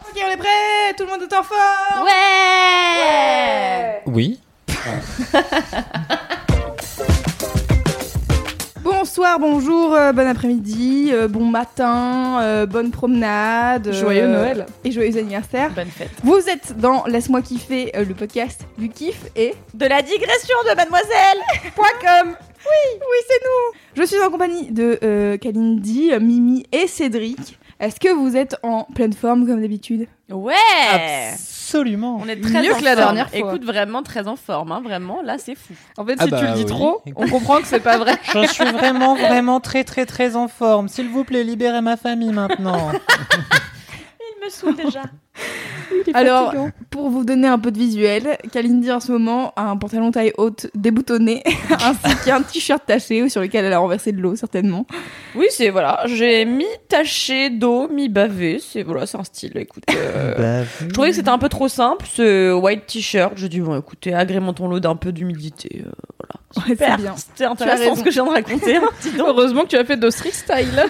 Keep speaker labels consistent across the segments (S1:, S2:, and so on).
S1: Ok, on est prêt Tout le monde est en forme
S2: Ouais,
S3: Oui.
S1: Bonsoir, bonjour, euh, bon après-midi, euh, bon matin, euh, bonne promenade.
S2: Joyeux Noël.
S1: Et joyeux anniversaire.
S2: Bonne fête.
S1: Vous êtes dans Laisse-moi kiffer, euh, le podcast du kiff et...
S2: De la digression de mademoiselle.com
S1: Oui, c'est nous Je suis en compagnie de euh, Kalindi, Mimi et Cédric. Est-ce que vous êtes en pleine forme comme d'habitude
S2: Ouais
S3: Absolument.
S2: On est très
S4: Mieux
S2: en
S4: que la
S2: forme.
S4: dernière fois.
S2: Écoute, vraiment très en forme, hein, vraiment, là c'est fou.
S4: En fait,
S3: Ah
S4: si
S3: bah
S4: tu le dis
S3: oui.
S4: trop, on comprend que c'est pas vrai.
S3: Je suis vraiment, vraiment très, très, très en forme. S'il vous plaît, libérez ma famille maintenant.
S2: Il me saoule déjà.
S1: Alors, pour vous donner un peu de visuel, Kalindi en ce moment a un pantalon taille haute déboutonné, ainsi qu'un t-shirt taché sur lequel elle a renversé de l'eau certainement.
S2: Oui, c'est voilà, j'ai mi-taché d'eau, mi-bavé, c'est voilà, c'est un style, écoute. euh, Je trouvais que c'était un peu trop simple, ce white t-shirt. Je dis, bon, écoutez, agrémentons-le d'un peu d'humidité. euh, voilà.
S1: Ouais,
S2: Super.
S1: c'est bien.
S2: C'était intéressant
S1: raison.
S2: ce que je viens de raconter. hein.
S4: Heureusement que tu as fait de street style.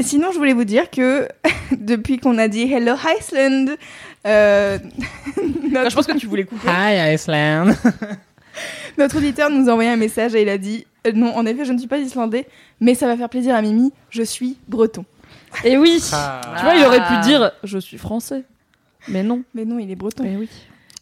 S1: Sinon, je voulais vous dire que depuis qu'on a dit Hello Iceland, euh,
S2: Enfin, je pense que tu voulais couper.
S3: Hi Iceland.
S1: notre auditeur nous a envoyé un message et il a dit euh, Non, en effet, je ne suis pas islandais, mais ça va faire plaisir à Mimi, je suis breton.
S4: Et oui,
S3: Ah.
S4: tu vois, il aurait pu dire je suis français. Mais non.
S1: Mais non, il est breton.
S4: Mais oui.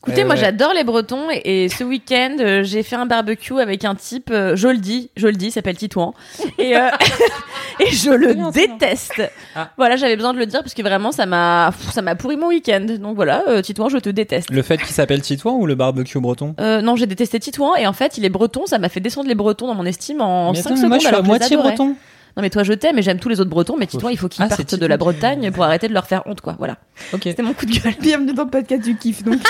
S2: Écoutez,
S3: Euh,
S2: moi
S3: ouais.
S2: j'adore les Bretons et, et ce week-end euh, j'ai fait un barbecue avec un type, euh, je le dis, je le dis, il s'appelle Titouan et, euh, et je le
S3: bien,
S2: déteste.
S3: Ah.
S2: Voilà, j'avais besoin de le dire parce que vraiment ça m'a, ça m'a pourri mon week-end. Donc voilà, euh, Titouan, je te déteste.
S3: Le fait qu'il s'appelle Titouan ou le barbecue breton?
S2: Euh, non, j'ai détesté Titouan et en fait il est breton, ça m'a fait descendre les Bretons dans mon estime en
S3: Mais
S2: 5
S3: attends,
S2: secondes.
S3: moi je suis à moitié
S2: adorais.
S3: breton.
S2: Non mais toi je t'aime et j'aime tous les autres Bretons, mais Titouan il faut qu'il
S3: Ah, c'est
S2: parte de la. Bretagne pour arrêter de leur faire honte quoi. Voilà,
S3: Ok.
S2: c'était mon coup de gueule.
S1: Bienvenue dans le podcast du kiff. Donc,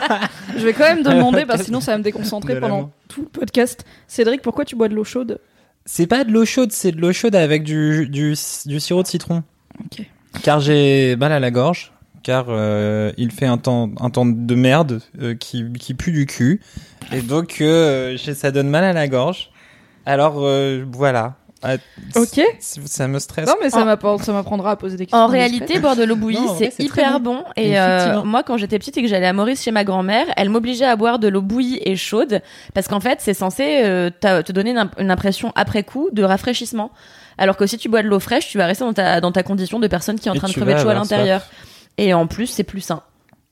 S4: Je vais quand même demander, parce que sinon ça va me déconcentrer pendant tout le podcast. Cédric, pourquoi tu bois de l'eau chaude?
S3: C'est pas de l'eau chaude, c'est de l'eau chaude avec du, du, du sirop de citron.
S4: Ok.
S3: Car j'ai mal à la gorge. Car euh, il fait un temps, un temps de merde euh, qui, qui pue du cul. Et donc euh, ça donne mal à la gorge. Alors euh, voilà. Ah,
S4: Ok.
S3: Ça me stresse.
S4: Non, mais ça
S2: En-
S4: m'apprend- ça m'apprendra à poser des questions.
S2: En réalité, boire de l'eau bouillie, c'est hyper bon. Et euh, moi, quand j'étais petite et que j'allais à Maurice chez ma grand-mère, elle m'obligeait à boire de l'eau bouillie et chaude parce qu'en fait, c'est censé euh, te donner une, imp- une impression après coup de rafraîchissement. Alors que si tu bois de l'eau fraîche, tu vas rester dans ta, dans ta condition de personne qui est en
S3: Et
S2: train de crever de chaud à l'intérieur. Et en plus, c'est plus sain.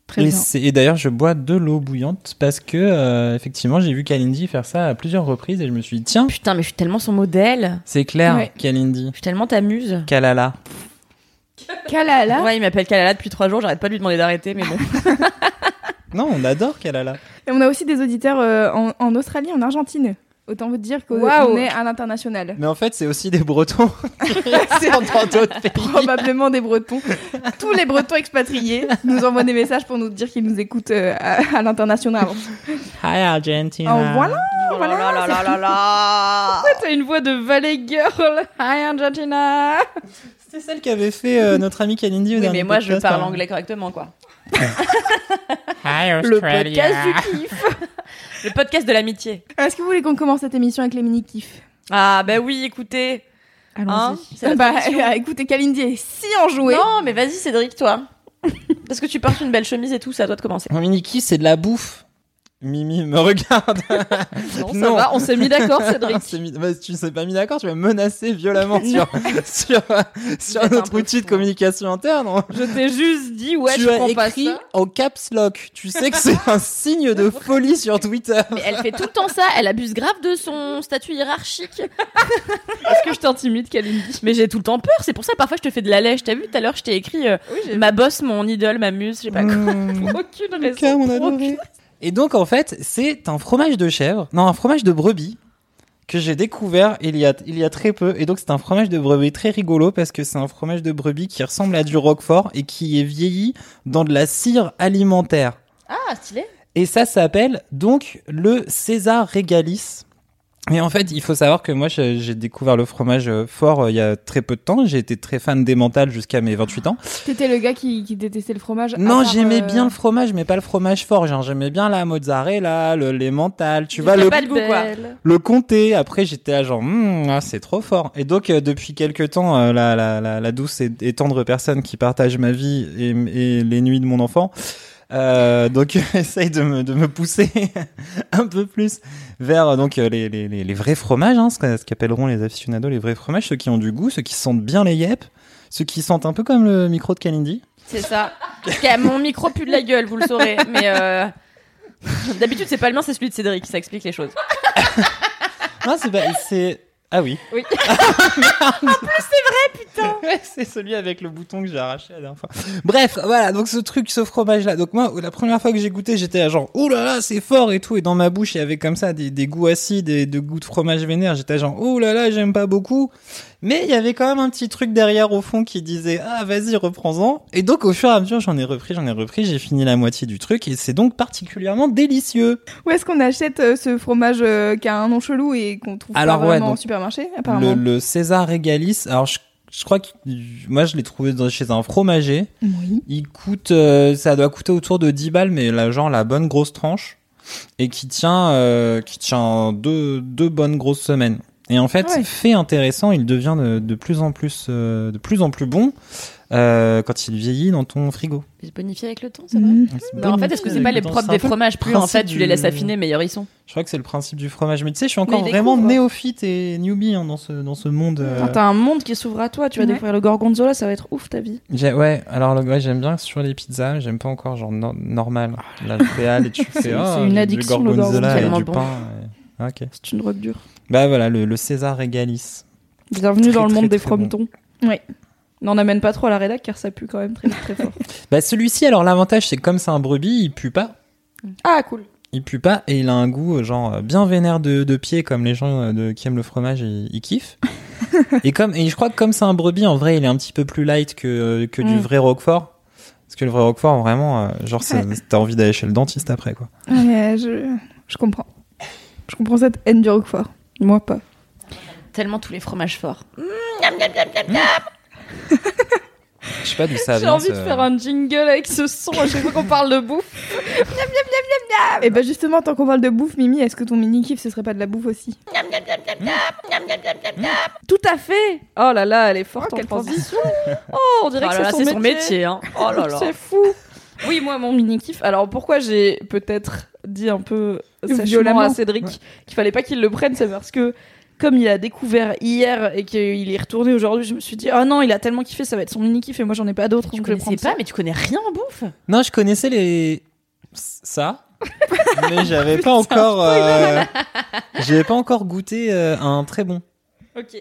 S4: Très
S3: et,
S4: bien.
S3: c'est- et d'ailleurs, je bois de l'eau bouillante parce que, euh, effectivement, j'ai vu Kalindi faire ça à plusieurs reprises et je me suis dit, tiens,
S2: Putain, mais je suis tellement son modèle.
S3: c'est clair,
S1: Ouais.
S3: Kalindi.
S2: Je suis tellement ta muse.
S3: Kalala.
S1: Kalala?
S2: Ouais, il m'appelle Kalala depuis trois jours, j'arrête pas de lui demander d'arrêter, mais bon.
S3: Non, on adore Kalala.
S1: Et on a aussi des auditeurs euh, en, en Australie, en Argentine. Autant vous dire qu'on
S4: Waouh.
S1: est à l'international.
S3: Mais en fait, c'est aussi des Bretons. c'est dans d'autres pays.
S1: Probablement des Bretons. Tous les Bretons expatriés nous envoient des messages pour nous dire qu'ils nous écoutent euh, à, à l'international.
S3: Hi Argentina.
S1: En voilà.
S2: Oh là là là là là là.
S4: T'as une voix de Valley Girl. Hi Argentina.
S3: C'est celle qu'avait fait euh, notre ami Kalindi au
S2: Oui,
S3: dernier
S2: mais moi, je parle
S3: hein.
S2: anglais correctement, quoi.
S3: Hi
S4: Le
S3: Australia.
S4: podcast du kiff.
S2: Le podcast de l'amitié.
S1: Est-ce que vous voulez qu'on commence cette émission avec les mini-kifs
S2: Ah, bah oui, écoutez. Hein,
S4: Allons-y.
S2: la
S1: Bah, euh, écoutez, Kalindi est si enjouée.
S2: Non, mais vas-y, Cédric, toi. Parce que tu portes une belle chemise et tout, c'est à toi de commencer.
S3: Mon mini-kiff, c'est de la bouffe. Mimi me regarde.
S4: Non, ça
S3: Non.
S4: va, on s'est mis d'accord, Cédric.
S3: Mis- bah, tu t'es pas mis d'accord, tu vas me menacer violemment sur, sur, notre outil de communication interne.
S4: Je t'ai juste dit, ouais,
S3: tu
S4: je
S3: as
S4: prends pas
S3: écrit
S4: ça.
S3: en caps lock. Tu sais que c'est un signe de folie sur Twitter.
S2: Mais elle fait tout le temps ça, elle abuse grave de son statut hiérarchique.
S4: Est-ce que je t'intimide, Kalindi?
S2: Mais j'ai tout le temps peur, c'est pour ça parfois je te fais de la lèche. T'as vu tout à l'heure, je t'ai écrit euh,
S4: Oui,
S2: ma boss, mon idole, ma muse, je sais pas quoi.
S3: Mmh.
S4: aucune
S3: Ok, on
S4: raison.
S3: a adoré. Et donc en fait, c'est un fromage de chèvre, non un fromage de brebis que j'ai découvert il y a il y a très peu et donc c'est un fromage de brebis très rigolo parce que c'est un fromage de brebis qui ressemble à du roquefort et qui est vieilli dans de la cire alimentaire.
S2: Ah, stylé.
S3: Et ça s'appelle donc le César Régalis. Et en fait, il faut savoir que moi, j'ai découvert le fromage euh, fort euh, il y a très peu de temps. J'ai été très fan des mentales jusqu'à mes 28 ans.
S1: T'étais le gars qui, qui détestait le fromage
S3: Non, j'aimais
S1: euh,
S3: bien le fromage, mais pas le fromage fort. Genre, j'aimais bien la mozzarella, le, les mentales, tu vois, le,
S2: pas de goût, quoi.
S3: le comté. Après, j'étais là genre, Hmm, ah, c'est trop fort. Et donc, euh, depuis quelques temps, euh, la, la, la, la douce et, et tendre personne qui partage ma vie et, et les nuits de mon enfant, euh, donc essaye de me, de me pousser un peu plus vers euh, donc euh, les, les, les, vrais fromages, hein, ce qu'a- ce qu'appelleront les aficionados les vrais fromages, ceux qui ont du goût, ceux qui sentent bien les yep, ceux qui sentent un peu comme le micro de Kalindi.
S2: C'est ça. Mon micro pue de la gueule, vous le saurez. Mais euh... d'habitude, c'est pas le mien, c'est celui de Cédric. Ça explique les choses.
S3: Non, c'est ah oui.
S2: Oui.
S3: Ouais, c'est celui avec le bouton que j'ai arraché la dernière fois. Bref, voilà, donc ce truc, ce fromage là. Donc moi, la première fois que j'ai goûté, j'étais genre, ouh là là, c'est fort et tout. Et dans ma bouche, il y avait comme ça des, des goûts acides et de goûts de fromage vénère. J'étais genre, ouh là là, j'aime pas beaucoup. Mais il y avait quand même un petit truc derrière au fond qui disait, ah vas-y, reprends-en. Et donc au fur et à mesure, j'en ai repris, j'en ai repris, j'ai fini la moitié du truc et c'est donc particulièrement délicieux.
S1: Où est-ce qu'on achète euh, ce fromage euh, qui a un nom chelou et qu'on trouve
S3: Alors,
S1: pas
S3: ouais,
S1: vraiment
S3: donc,
S1: au supermarché,
S3: Le,
S1: apparemment
S3: le César Régalis, alors je, je crois que moi je l'ai trouvé chez un fromager.
S1: Oui.
S3: Il coûte, euh, ça doit coûter autour de 10 balles, mais là, genre la bonne grosse tranche. Et qui tient, euh, qui tient deux, deux bonnes grosses semaines. Et en fait,
S1: Ouais.
S3: fait intéressant, il devient de, de plus en plus, euh, de plus en plus bon euh, quand il vieillit dans ton frigo.
S2: Il se bonifie avec le temps, c'est vrai.
S1: Mhm.
S2: Mais en fait, est-ce que c'est pas les propres des fromages Plus en fait, tu les laisses affiner, meilleurs ils sont.
S3: Je crois que c'est le principe du fromage. Mais tu sais, je suis encore vraiment
S2: découvre.
S3: néophyte et newbie hein, dans ce dans ce monde. euh.
S4: Quand T'as un monde qui s'ouvre à toi, tu vas
S1: Ouais.
S4: découvrir le gorgonzola, ça va être ouf ta vie.
S3: Ouais, alors le- ouais, j'aime bien sur les pizzas, j'aime pas encore genre no- normal. La réal et tu fais
S4: C'est-
S3: oh,
S4: c'est une addiction, le
S3: gorgonzola
S2: gorgonzola.
S3: et du pain. Et- Ok.
S4: C'est une drogue dure.
S3: Bah voilà, le, le César Régalis.
S4: Bienvenue
S3: Très,
S4: dans le
S3: très,
S4: monde des
S3: bon.
S4: frometons.
S1: Oui.
S4: N'en amène pas trop à la rédac car ça pue quand même très très fort.
S3: Bah celui-ci, alors l'avantage c'est que comme c'est un brebis, il pue pas.
S4: Ah cool.
S3: Il pue pas et il a un goût euh, genre euh, bien vénère de, de pied comme les gens euh, de, qui aiment le fromage ils, ils kiffent. et comme et je crois que comme c'est un brebis en vrai il est un petit peu plus light que que du
S4: Mm.
S3: vrai roquefort. Parce que le vrai roquefort vraiment genre c'est- t'as envie d'aller chez le dentiste après quoi.
S1: Ouais, je, je comprends. Je comprends cette haine du roquefort.
S4: Moi pas.
S2: Tellement tous les fromages forts.
S3: Je sais pas d'où ça
S4: J'ai
S3: vient.
S4: envie de faire un jingle avec ce son à chaque fois qu'on parle de bouffe.
S1: Et bah justement, tant qu'on parle de bouffe, Mimi, est-ce que ton mini-kiff, ce serait pas de la bouffe aussi?
S4: Tout à fait. Oh là là, elle est forte
S1: Oh,
S4: en
S1: quelle
S4: transition. Oh, on dirait
S2: Oh
S4: que
S2: là là,
S4: c'est son métier.
S2: hein. Oh là là.
S4: C'est fou. Oui, moi, mon mini kiff. Alors, pourquoi j'ai peut-être dit un peu
S1: Violemment.
S4: à Cédric qu'il fallait pas qu'il le prenne, c'est parce que comme il a découvert hier et qu'il est retourné aujourd'hui, je me suis dit ah non, il a tellement kiffé, ça va être son mini kiff et moi j'en ai pas d'autres. Je
S2: connaissais pas,
S4: ça.
S2: mais tu connais rien en bouffe.
S3: Non, je connaissais les ça, mais j'avais pas encore euh, j'avais pas encore goûté euh, un très bon.
S4: Ok.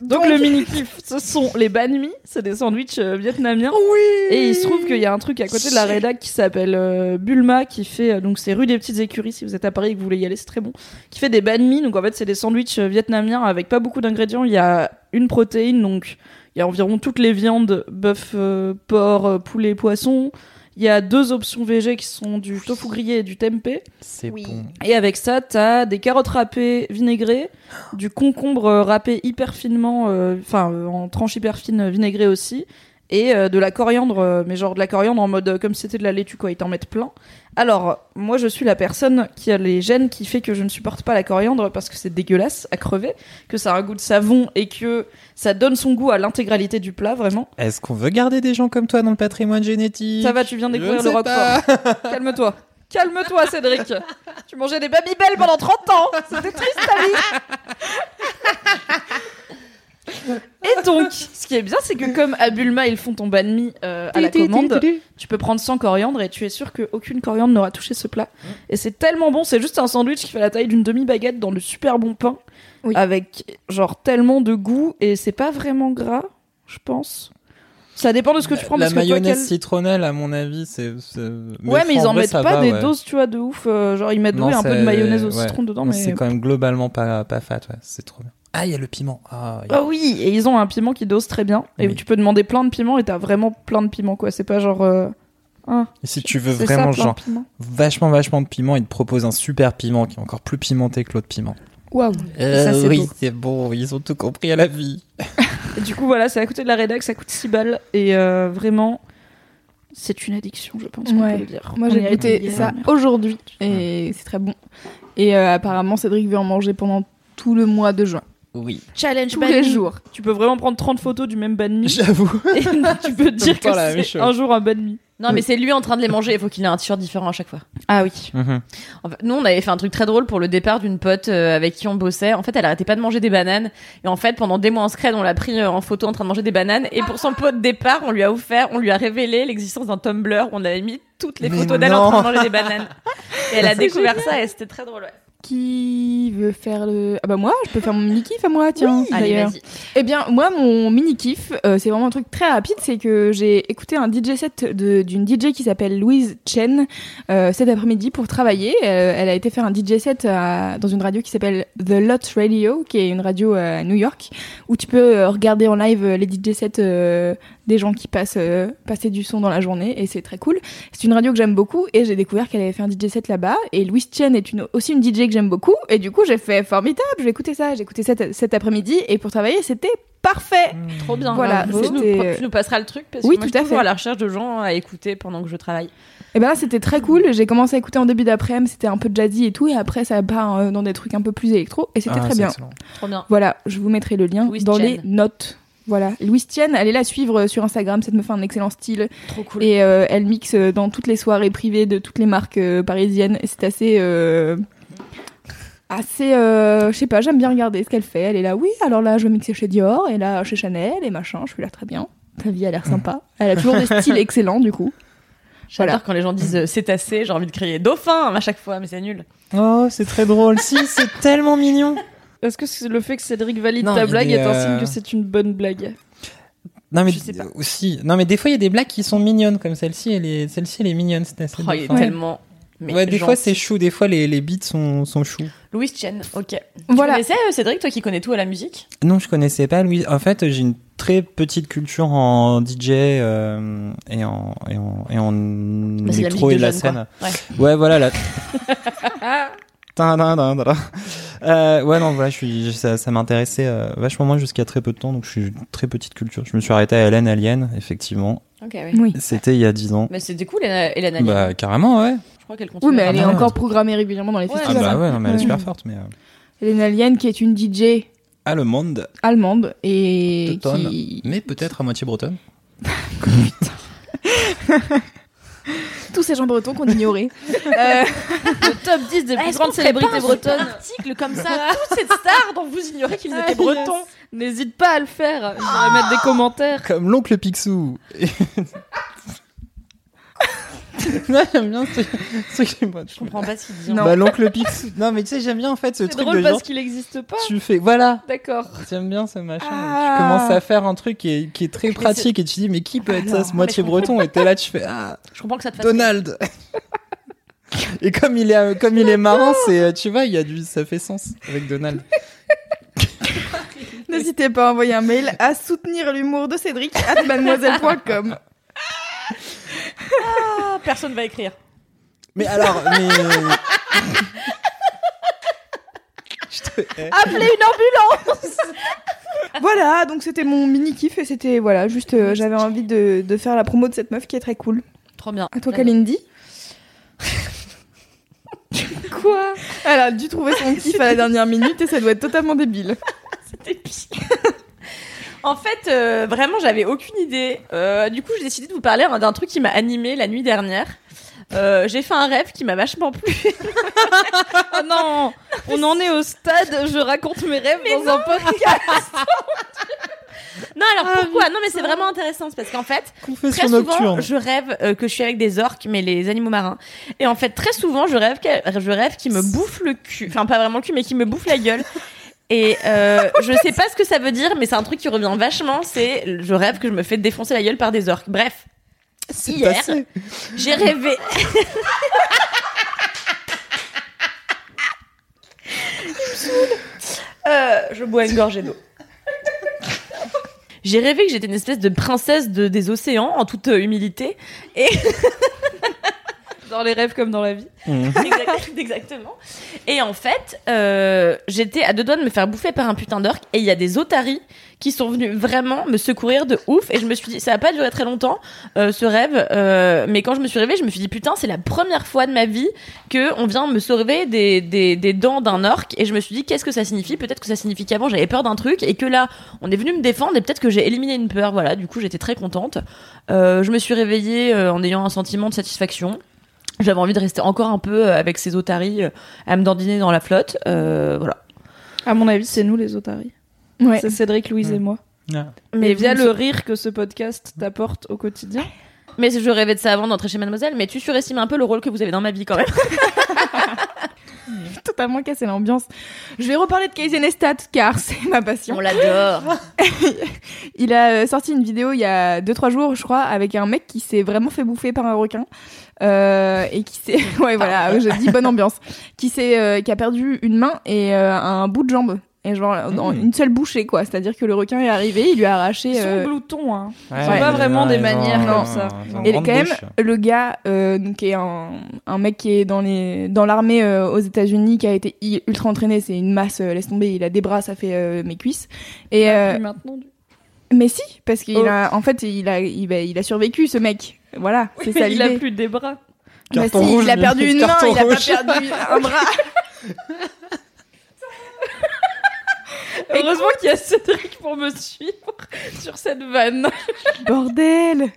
S4: Donc, le mini kiff, ce sont les banh mi, c'est des sandwichs euh, vietnamiens.
S3: Oui.
S4: Et il se trouve qu'il y a un truc à côté de la rédac qui s'appelle euh, Bulma qui fait euh, donc c'est rue des petites écuries si vous êtes à Paris et que vous voulez y aller c'est très bon qui fait des banh mi donc en fait c'est des sandwichs euh, vietnamiens avec pas beaucoup d'ingrédients il y a une protéine donc il y a environ toutes les viandes bœuf euh, porc euh, poulet poisson il y a deux options végé qui sont du tofu grillé et du tempeh
S3: C'est
S1: Oui.
S3: bon.
S4: et avec ça, t'as des carottes râpées vinaigrées, du concombre râpé hyper finement, euh, enfin euh, en tranches hyper fines euh, vinaigrées aussi, et euh, de la coriandre, euh, mais genre de la coriandre en mode euh, comme si c'était de la laitue quoi, ils t'en mettent plein. Alors, moi je suis la personne qui a les gènes qui fait que je ne supporte pas la coriandre parce que c'est dégueulasse à crever, que ça a un goût de savon et que ça donne son goût à l'intégralité du plat vraiment.
S3: Est-ce qu'on veut garder des gens comme toi dans le patrimoine génétique?
S4: Ça va, tu viens découvrir le roquefort. Calme-toi. Calme-toi, Cédric. tu mangeais des Babybel pendant 30 ans. C'était triste ta vie. Donc, ce qui est bien, c'est que comme à Bulma, ils font ton banh mi euh, à la commande, tu peux prendre 100 coriandres et tu es sûr qu'aucune coriandre n'aura touché ce plat. Et c'est tellement bon, c'est juste un sandwich qui fait la taille d'une demi-baguette dans le super bon pain,
S1: Oui.
S4: avec genre tellement de goût et c'est pas vraiment gras, je pense. Ça dépend de ce que tu prends.
S3: La
S4: parce que toi,
S3: mayonnaise
S4: quel-
S3: citronnelle, à mon avis, c'est.
S4: Ouais, mais ils
S3: en vrai,
S4: mettent pas
S3: va,
S4: des
S3: ouais.
S4: doses, tu vois, de ouf. euh, genre, ils mettent
S3: Non,
S4: oui, un peu de mayonnaise au
S3: ouais.
S4: citron dedans, mais.
S3: C'est quand même globalement pas, pas fat, ouais. C'est trop bien. Ah, il y a le piment. Ah, il y a-
S4: Ah oui, et ils ont un piment qui dose très bien. Et
S3: Oui.
S4: tu peux demander plein de piments et t'as vraiment plein de piments, quoi. C'est pas genre. euh, un.
S3: Et si tu veux vraiment,
S4: ça,
S3: genre, vachement, vachement de piment, ils te proposent un super piment qui est encore plus pimenté que l'autre piment.
S1: Waouh.
S4: ça, c'est
S3: oui,
S4: beau.
S3: c'est bon, ils ont tout compris à la vie.
S4: Et du coup, voilà, c'est à côté de la rédac, ça coûte 6 balles. Et euh, vraiment, c'est une addiction, je pense qu'on
S1: Ouais.
S4: peut le dire.
S1: Moi j'ai goûté ça aujourd'hui et c'est très bon. Et euh, apparemment Cédric veut en manger pendant tout le mois de juin.
S3: Oui.
S4: Challenge
S1: Tous les jours.
S4: Tu peux vraiment prendre 30 photos du même banh mi.
S3: J'avoue.
S4: et tu peux te dire
S3: la
S4: que
S3: même
S4: c'est
S3: chose.
S4: un jour un banh mi.
S2: Non, mais c'est lui en train de les manger. Il faut qu'il ait un t-shirt différent à chaque fois.
S4: Ah oui.
S3: Mhm.
S2: En fait, nous, on avait fait un truc très drôle pour le départ d'une pote euh, avec qui on bossait. En fait, elle arrêtait pas de manger des bananes. Et en fait, pendant des mois en scred, on l'a pris euh, en photo en train de manger des bananes. Et pour son pot de départ, on lui a offert, on lui a révélé l'existence d'un Tumblr où on avait mis toutes les
S3: Mais
S2: photos d'elle en train de manger des bananes. Et elle a découvert ça et c'était très drôle. Ouais.
S1: Qui veut faire le Ah bah moi, je peux faire mon mini kiff à moi, tiens.
S2: Allez,
S1: d'ailleurs.
S2: vas-y.
S1: Eh bien, moi, mon mini kiff, euh, c'est vraiment un truc très rapide, c'est que j'ai écouté un DJ set de- d'une DJ qui s'appelle Louise Chen euh, cet après-midi pour travailler. Euh, elle a été faire un DJ set à- dans une radio qui s'appelle The Lot Radio, qui est une radio à New York, où tu peux euh, regarder en live euh, les DJ sets euh, des gens qui passent euh, passer du son dans la journée, et c'est très cool. C'est une radio que j'aime beaucoup, et j'ai découvert qu'elle avait fait un DJ set là-bas. Et Louise Chen est une, aussi une DJ que j'aime beaucoup, et du coup j'ai fait formidable, je vais écouter ça. J'ai écouté ça cet, cet après-midi, et pour travailler, c'était parfait.
S2: Trop bien.
S1: Voilà,
S2: tu, nous,
S1: c'était-
S2: tu nous passeras le truc parce
S1: Oui,
S2: que moi,
S1: tout
S2: je suis
S1: à
S2: toujours
S1: fait.
S2: à la recherche de gens à écouter pendant que je travaille.
S1: Et ben là, c'était très cool. J'ai commencé à écouter en début d'après-midi, c'était un peu jazzy et tout, et après, ça part euh, dans des trucs un peu plus électro, et c'était
S3: Ah,
S1: très bien.
S3: excellent.
S2: Trop bien.
S1: Voilà, je vous mettrai le lien dans
S2: Chen.
S1: les notes. Voilà, Louise Tienne, allez la suivre sur Instagram, cette meuf a un excellent style.
S2: Trop cool.
S1: Et euh, elle mixe euh, dans toutes les soirées privées de toutes les marques euh, parisiennes. Et c'est assez. euh, assez. euh, je sais pas, j'aime bien regarder ce qu'elle fait. Elle est là, oui, alors là, je vais mixer chez Dior, et là, chez Chanel, et machin. Je suis là, très bien. Ta vie a l'air sympa. Elle a toujours des styles excellents, du coup.
S2: J'adore
S1: voilà.
S2: quand les gens disent euh, cétacé, j'ai envie de crier dauphin à chaque fois, mais c'est nul.
S3: Oh, c'est très drôle. si, c'est tellement mignon.
S4: Est-ce que le fait que Cédric valide
S3: Non,
S4: ta blague
S3: est,
S4: est un
S3: euh,
S4: signe que c'est une bonne blague
S3: Non mais aussi, non mais des fois il y a des blagues qui sont mignonnes comme celle-ci. Elle est, celle-ci elle est mignonne. C'est assez
S2: Oh, il est tellement. mais
S3: ouais, des fois c'est chou, des fois les, les beats sont, sont choux.
S2: Louise Chen, ok.
S1: Voilà.
S2: Tu connaissais euh, Cédric, toi qui connais tout à la musique?
S3: Non, je connaissais pas Louis. En fait, j'ai une très petite culture en DJ euh, et en et en, et en
S2: Bah, la
S3: et la scène.
S2: quoi.
S3: Ouais, voilà là. Euh, ouais, non, voilà, je suis, ça, ça m'intéressait euh, vachement moins jusqu'à très peu de temps, donc je suis une très petite culture. Je me suis arrêté à Hélène Alien, effectivement.
S2: Ok, oui.
S1: Oui.
S3: C'était il y a 10 ans.
S2: Mais c'était cool, Hélène Hélène Alien.
S3: Bah, carrément, ouais.
S2: Je crois qu'elle continue.
S1: Oui, mais elle est
S3: Ah,
S1: encore programmée régulièrement dans les
S2: Ouais,
S3: Ah
S1: festivals.
S3: bah ouais, non, mais elle est super forte, mais euh,
S1: Hélène Alien, qui est une DJ
S3: allemande,
S1: allemande et
S3: teutonne,
S1: qui.
S3: mais peut-être à moitié bretonne.
S1: Tous ces gens bretons qu'on ignorait. Euh,
S4: Le top 10 des plus grandes célébrités
S2: un
S4: bretonnes.
S2: article comme ça, toutes ces stars dont vous ignorez qu'ils étaient
S4: Ah,
S2: bretons.
S4: yes. N'hésite pas à le faire. Je vais mettre des commentaires.
S3: Comme l'oncle Picsou. non, j'aime bien ce ce truc.
S2: Je comprends pas ce qu'il dit.
S1: Non.
S3: Bah, l'oncle Picsou. Non, mais tu sais, j'aime bien en fait ce
S4: C'est
S3: truc
S4: drôle
S3: de
S4: parce
S3: genre.
S4: qu'il n'existe pas.
S3: Tu fais, voilà,
S4: D'accord.
S3: J'aime bien ce machin.
S1: Ah.
S3: Tu commences à faire un truc qui est, qui est très
S2: Mais
S3: pratique et tu dis mais qui peut être ça, ce moitié breton? Et t'es là, tu fais ah
S2: Je comprends que ça te fasse.
S3: Donald. et comme il est euh, comme il est marrant, c'est euh, tu vois il y a du ça fait sens avec Donald.
S1: N'hésitez pas à envoyer un mail à soutenir l'humour de Cédric at mademoiselle.com.
S2: Ah, personne va écrire.
S3: Mais alors mais je te hais.
S1: Appelez une ambulance Voilà, donc c'était mon mini kiff et c'était voilà, juste euh, j'avais envie de, de faire la promo de cette meuf qui est très cool.
S2: Trop bien.
S1: À toi,
S2: bien.
S1: Kalindi Quoi? Elle a dû trouver son kiff à la dernière minute et ça doit être totalement débile.
S2: C'était pire. En fait, euh, vraiment, j'avais aucune idée. Euh, du coup, j'ai décidé de vous parler hein, d'un truc qui m'a animé la nuit dernière. Euh, j'ai fait un rêve qui m'a vachement plu.
S4: Oh non, on en est au stade. Je raconte mes rêves dans un podcast.
S2: non, alors pourquoi Non, mais c'est vraiment intéressant c'est parce qu'en fait, très souvent,
S3: nocturne.
S2: je rêve euh, que je suis avec des orques, mais les animaux marins. Et en fait, très souvent, je rêve, je rêve qu'ils me bouffent le cul. Enfin, pas vraiment le cul, mais qu'ils me bouffent la gueule. Et euh, je sais pas ce que ça veut dire, mais c'est un truc qui revient vachement. C'est je rêve que je me fais défoncer la gueule par des orques. Bref, hier, j'ai rêvé. Euh, je bois une gorgée d'eau. J'ai rêvé que j'étais une espèce de princesse de, des océans, en toute euh, humilité. Et
S4: Dans les rêves comme dans la vie.
S2: Exact- exactement. Et en fait, euh, j'étais à deux doigts de me faire bouffer par un putain d'orque. Et il y a des otaries qui sont venus vraiment me secourir de ouf. Et je me suis dit, ça va pas durer très longtemps, euh, ce rêve. euh, mais quand je me suis réveillée, je me suis dit, putain, c'est la première fois de ma vie que on vient me sauver des, des, des dents d'un orque. Et je me suis dit, qu'est-ce que ça signifie? Peut-être que ça signifie qu'avant, j'avais peur d'un truc. Et que là, on est venu me défendre. Et peut-être que j'ai éliminé une peur. Voilà, du coup, j'étais très contente. Je me suis réveillée en ayant un sentiment de satisfaction. J'avais envie de rester encore un peu euh, avec ces otaries euh, à me dandiner dans la flotte. Euh, voilà.
S4: À mon avis, c'est nous les otaries.
S1: Ouais.
S4: C'est Cédric, Louise
S3: Mm.
S4: et moi.
S3: Ah.
S4: Mais via le rire que ce podcast t'apporte au quotidien.
S2: Mais je rêvais de ça avant d'entrer chez Mademoiselle, mais tu surestimes un peu le rôle que vous avez dans ma vie quand même.
S1: totalement cassé l'ambiance. Je vais reparler de Casey Neistat car c'est ma passion.
S2: On l'adore.
S1: Il a euh, sorti une vidéo il y a 2-3 jours, je crois, avec un mec qui s'est vraiment fait bouffer par un requin. Euh, et qui s'est. Ouais, voilà, je dis bonne ambiance. Qui, s'est, euh, qui a perdu une main et euh, un bout de jambe. Et genre, dans
S3: Mmh.
S1: une seule bouchée, quoi. C'est-à-dire que le requin est arrivé, il lui a arraché.
S4: Sont
S1: euh,
S4: gloutons, hein.
S3: Ouais,
S4: sont pas vraiment des manières
S3: ils
S1: comme
S4: ça.
S1: Et quand même,
S3: bouche.
S1: le gars, euh, donc, qui est un, un mec qui est dans les dans l'armée euh, aux États-Unis, qui a été ultra entraîné, c'est une masse, euh, laisse tomber, il a des bras, ça fait euh, mes cuisses. Et euh,
S4: Plus maintenant, du-
S1: mais si, parce qu'il
S4: Oh.
S1: a, en fait, il a, il, a- il a survécu ce mec. Voilà, c'est ça
S4: il a plus des bras.
S1: Bah si,
S3: rouge,
S1: il a perdu une main, il a pas perdu un bras.
S4: Heureusement qu'il y a Cédric pour me suivre sur cette vanne.
S1: Bordel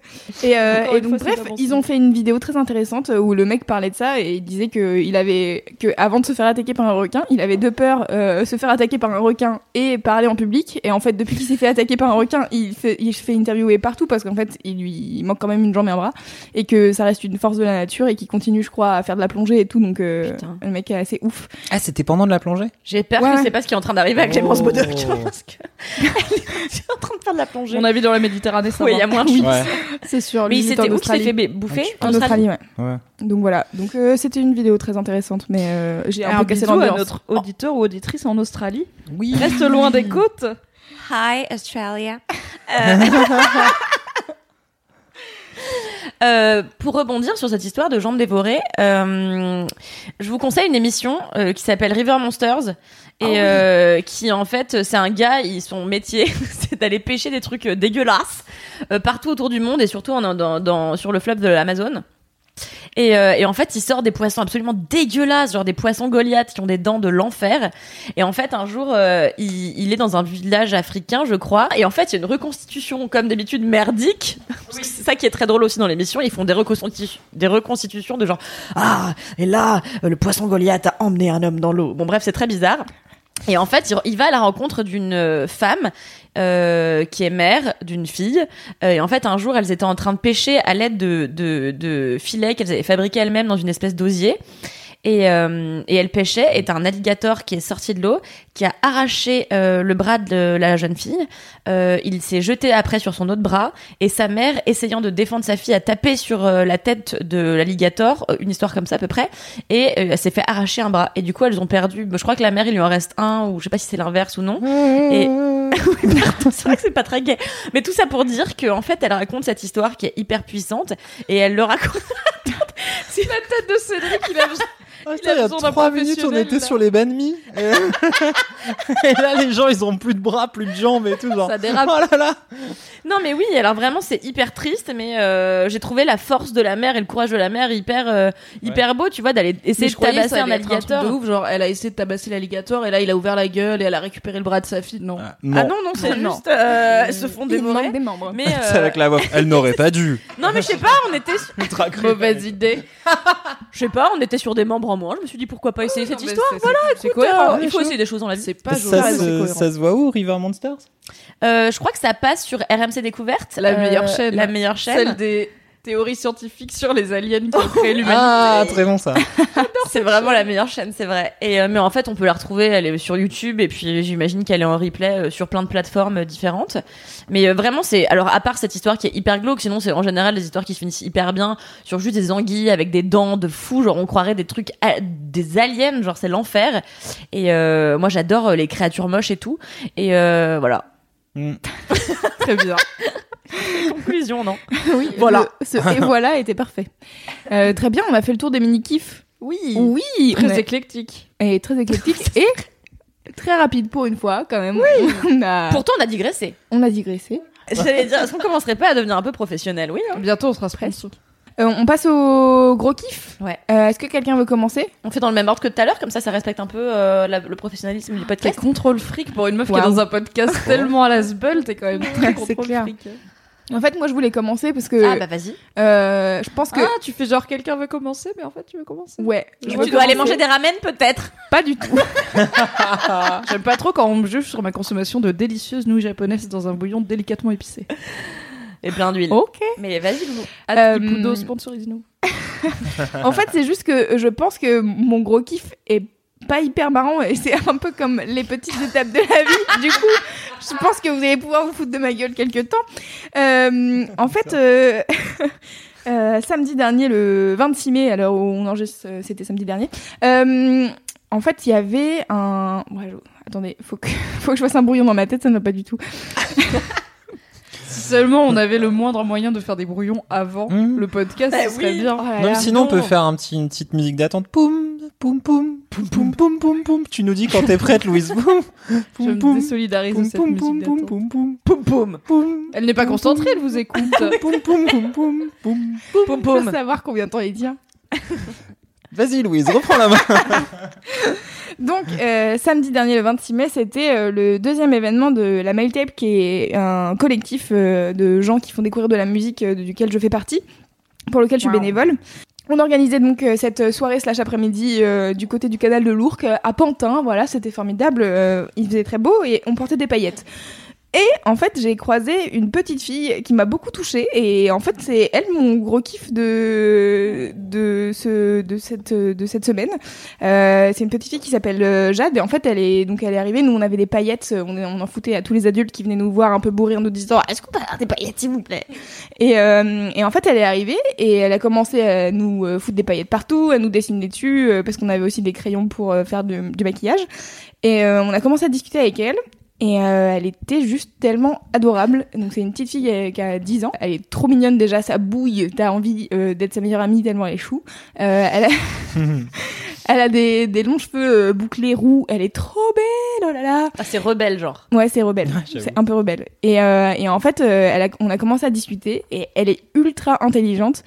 S1: Et, euh, et donc
S4: fois,
S1: bref, ils ont fait une vidéo très intéressante euh, où le mec parlait de ça et il disait que il avait que avant de se faire attaquer par un requin, il avait deux peurs euh, se faire attaquer par un requin et parler en public. Et en fait, depuis qu'il s'est fait attaquer par un requin, il fait il se fait interviewer partout parce qu'en fait, il lui il manque quand même une jambe et un bras et que ça reste une force de la nature et qu'il continue, je crois, à faire de la plongée et tout. Donc euh, le mec est assez ouf.
S3: Ah, c'était pendant de la plongée?
S2: J'ai peur
S1: Ouais.
S2: que c'est pas ce qui est en train d'arriver Clémence
S3: Oh.
S2: Bodoc. Parce que elle est en train de faire de la plongée.
S4: Mon avis dans la Méditerranée, ça
S2: Oui, il y a moins de
S1: Oui.
S3: Ouais.
S1: C'est sûr.
S2: Mais il s'était
S1: en
S2: où qu'il s'est
S1: Australie.
S2: fait bouffer
S1: En Australie, ouais.
S3: Ouais.
S1: Donc voilà. Donc euh, c'était une vidéo très intéressante, mais euh, j'ai un
S4: Un
S1: peu cassé
S4: à
S1: l'ambiance.
S4: notre auditeur ou auditrice en Australie.
S3: Oui.
S4: Reste loin des côtes.
S2: Hi Australia. Euh, euh, pour rebondir sur cette histoire de jambes dévorées, euh, je vous conseille une émission euh, qui s'appelle River Monsters et euh, qui en fait c'est un gars, il, son métier c'est d'aller pêcher des trucs euh, dégueulasses euh, partout autour du monde et surtout en, dans, dans- sur le fleuve de l'Amazone. Et, euh, et en fait, il sort des poissons absolument dégueulasses, genre des poissons Goliath qui ont des dents de l'enfer. Et en fait, un jour, euh, il, il est dans un village africain, je crois. Et en fait, il y a une reconstitution, comme d'habitude, merdique. C'est ça qui est très drôle aussi dans l'émission. Ils font des, reconstitu- des reconstitutions de genre Ah, et là, euh, le poisson Goliath a emmené un homme dans l'eau. Bon, bref, c'est très bizarre. Et en fait, il- va à la rencontre d'une euh, femme euh, qui est mère d'une fille. Euh, et en fait, un jour, elles étaient en train de pêcher à l'aide de, de, de filets qu'elles avaient fabriqués elles-mêmes dans une espèce d'osier. Et, euh, et elle pêchait, et t'as un alligator qui est sorti de l'eau, qui a arraché euh, le bras de la jeune fille. Euh, il s'est jeté après sur son autre bras, et sa mère, essayant de défendre sa fille, a tapé sur euh, la tête de l'alligator, euh, une histoire comme ça à peu près, et euh, elle s'est fait arracher un bras. Et du coup, elles ont perdu. Je crois que la mère, il lui en reste un, ou je sais pas si c'est l'inverse ou non. Et Oui, pardon, c'est vrai que c'est pas très gay. Mais tout ça pour dire qu'en fait, elle raconte cette histoire qui est hyper puissante, et elle le raconte.
S4: C'est la tête de Cédric, il a besoin.
S3: Ah,
S4: Il
S3: putain,
S4: a
S3: il y a trois minutes, on était
S4: là.
S3: sur les banh mi. Et... et là, les gens, ils ont plus de bras, plus de jambes et tout. Genre.
S4: Ça dérape.
S3: Oh là là.
S2: Non, mais oui, alors vraiment, c'est hyper triste, mais euh, j'ai trouvé la force de la mère et le courage de la mère hyper, euh, hyper beau, tu vois, d'aller essayer de tabasser un alligator.
S4: de ouf, genre elle a essayé de tabasser l'alligator et là il a ouvert la gueule et elle a récupéré le bras de sa fille. Non.
S3: Ah,
S2: Ah non, non, c'est
S4: Non.
S2: juste, euh, elles se font
S1: des membres.
S2: Mais
S3: C'est
S2: euh,
S3: avec la voix. Elle n'aurait pas dû.
S2: non, mais je sais pas, on était, sur-
S3: Ultra.
S4: Mauvaise idée.
S2: je sais pas, on était sur des membres en moins. Je me suis dit pourquoi pas essayer cette histoire. Voilà,
S4: c'est
S2: écoute,
S4: cohérent,
S2: euh, il faut essayer des choses dans la vie.
S4: C'est pas
S3: Ça, se,
S4: cohérent.
S3: ça se voit où, River Monsters?
S2: Euh, je crois que ça passe sur RMC Découverte,
S4: La
S2: euh,
S4: meilleure chaîne.
S2: La meilleure chaîne.
S4: Celle des Théorie scientifique sur les aliens qui ont créé l'humanité.
S3: Ah, très bon ça.
S2: C'est vraiment la meilleure chaîne, c'est vrai. Et euh, mais en fait, on peut la retrouver, elle est sur YouTube et puis j'imagine qu'elle est en replay euh, sur plein de plateformes euh, différentes. Mais euh, vraiment, c'est alors à part cette histoire qui est hyper glauque, sinon c'est en général des histoires qui finissent hyper bien sur juste des anguilles avec des dents de fou, genre on croirait des trucs a- des aliens, genre c'est l'enfer. Et euh, moi, j'adore euh, les créatures moches et tout. Et euh, voilà.
S3: Mm.
S4: Très bien.
S2: Conclusion, non
S1: oui,
S2: Voilà.
S1: le- ce et voilà était parfait. Euh, très bien, on a fait le tour des mini-kifs.
S4: Oui.
S1: Oui,
S4: Très éclectique.
S1: et très éclectique et très rapide pour une fois quand même. Oui. On a,
S2: Pourtant, on a digressé.
S1: on a digressé.
S2: J'allais dire, est-ce qu'on commencerait pas à devenir un peu professionnel? Oui. hein.
S4: Bientôt, on sera
S1: Presque. Euh, on passe au gros kiff.
S2: Ouais.
S1: Euh, Est-ce que quelqu'un veut commencer?
S2: On fait dans le même ordre que tout à l'heure, comme ça, ça respecte un peu euh, la- le professionnalisme du
S4: Quel
S2: podcast.
S4: contrôle fric pour une meuf qui est dans un podcast tellement à la sbulle, t'es quand même très contrôle fric.
S1: En fait, moi, je voulais commencer parce que
S2: Ah bah vas-y.
S1: euh, je pense que
S4: Ah, tu fais genre quelqu'un veut commencer, mais en fait tu veux commencer.
S1: ouais, je
S2: Tu dois aller manger des ramen peut-être.
S1: Pas du tout.
S4: J'aime pas trop quand on me juge sur ma consommation de délicieuses nouilles japonaises dans un bouillon délicatement épicé.
S2: Et plein d'huile.
S1: ok.
S2: Mais vas-y, Loulou.
S4: Ah,
S1: Euh,
S4: sponsorise-nous.
S1: En fait, c'est juste que je pense que mon gros kiff est pas hyper marrant et c'est un peu comme les petites étapes de la vie. Du coup, je pense que vous allez pouvoir vous foutre de ma gueule quelques temps. Euh, en fait, euh, euh, samedi dernier, le 26 mai, à l'heure où on enregistre, c'était samedi dernier. en fait, il y avait un. Ouais, je- Attendez, faut que faut que je fasse un brouillon dans ma tête, ça ne va pas du tout.
S4: Si seulement on avait le moindre moyen de faire des brouillons avant
S3: Mmh.
S4: le podcast,
S2: Bah
S4: ce serait
S2: oui.
S4: bien.
S1: Oh
S3: Non, mais sinon, on peut faire un petit, une petite musique d'attente. Poum, poum, poum, poum, poum, poum, poum, poum. Tu nous dis quand t'es prête, Louise. Poum,
S4: Je
S3: poum,
S4: me
S3: poum,
S4: désolidarise de
S3: poum,
S4: cette
S3: poum,
S4: musique
S3: poum, poum, poum, poum,
S2: Poum poum.
S3: poum.
S4: Elle n'est pas concentrée, elle vous écoute.
S3: Poum, poum, poum, poum, poum.
S2: Poum
S1: Je veux
S2: poum.
S1: savoir combien de temps il tient.
S3: Vas-y, Louise, reprends la main.
S1: Donc, euh, samedi dernier, le 26 mai, c'était euh, le deuxième événement de la Mail Tape, qui est un collectif euh, de gens qui font découvrir de la musique euh, duquel je fais partie, pour lequel je suis
S4: Wow.
S1: bénévole. On organisait donc euh, cette soirée slash après-midi euh, du côté du canal de l'Ourcq à Pantin. Voilà, c'était formidable. euh, il faisait très beau et on portait des paillettes. Et en fait, j'ai croisé une petite fille qui m'a beaucoup touchée. Et en fait, c'est elle mon gros kiff de de ce de cette de cette semaine. Euh, c'est une petite fille qui s'appelle euh, Jade. Et en fait, elle est donc elle est arrivée. Nous, on avait des paillettes. On, en foutait à tous les adultes qui venaient nous voir un peu bourrés en nous disant Est-ce qu'on peut avoir des paillettes, s'il vous plaît? Et, euh, et en fait, elle est arrivée et elle a commencé à nous euh, foutre des paillettes partout, à nous dessiner dessus euh, parce qu'on avait aussi des crayons pour faire du, du maquillage. Et euh, on a commencé à discuter avec elle. Et euh, elle était juste tellement adorable. Donc c'est une petite fille euh, qui a 10 ans. Elle est trop mignonne déjà, ça bouille. T'as envie euh, d'être sa meilleure amie tellement elle est chou. Euh, elle, a... elle a des, des longs cheveux euh, bouclés roux. Elle est trop belle, oh là là.
S2: Ah, c'est rebelle, genre.
S1: Ouais, c'est rebelle. c'est un peu rebelle. Et, euh, et en fait, euh, elle a- on a commencé à discuter et elle est ultra intelligente.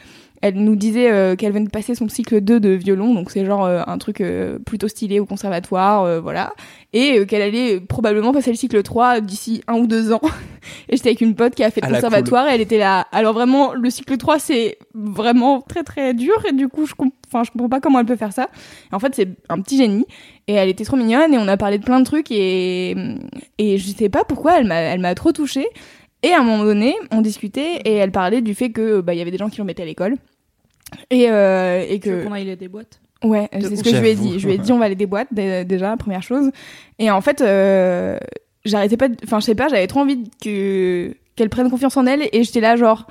S1: Elle nous disait euh, qu'elle venait de passer son cycle 2 de violon, donc c'est genre euh, un truc euh, plutôt stylé au conservatoire, voilà. Et qu'elle allait probablement passer le cycle 3 d'ici un ou deux ans. et j'étais avec une pote qui a fait le conservatoire et elle était là. Alors vraiment, le cycle 3, c'est vraiment très très dur et du coup, je, comp- je comprends pas comment elle peut faire ça. Et en fait, c'est un petit génie. Et elle était trop mignonne et on a parlé de plein de trucs et, et je sais pas pourquoi elle m'a, elle m'a trop touchée. Et à un moment donné, on discutait et elle parlait du fait que bah il y avait des gens qui l'embêtaient à l'école. Et, euh, et
S4: Tu veux
S1: que
S4: qu'on aille des boîtes
S1: ouais, c'est ce que je lui ai dit. Je lui ai dit on va aller des boîtes dé- déjà première chose. Et en fait, euh, j'arrêtais pas. de- Enfin, je sais pas, j'avais trop envie que qu'elle prenne confiance en elle et j'étais là genre.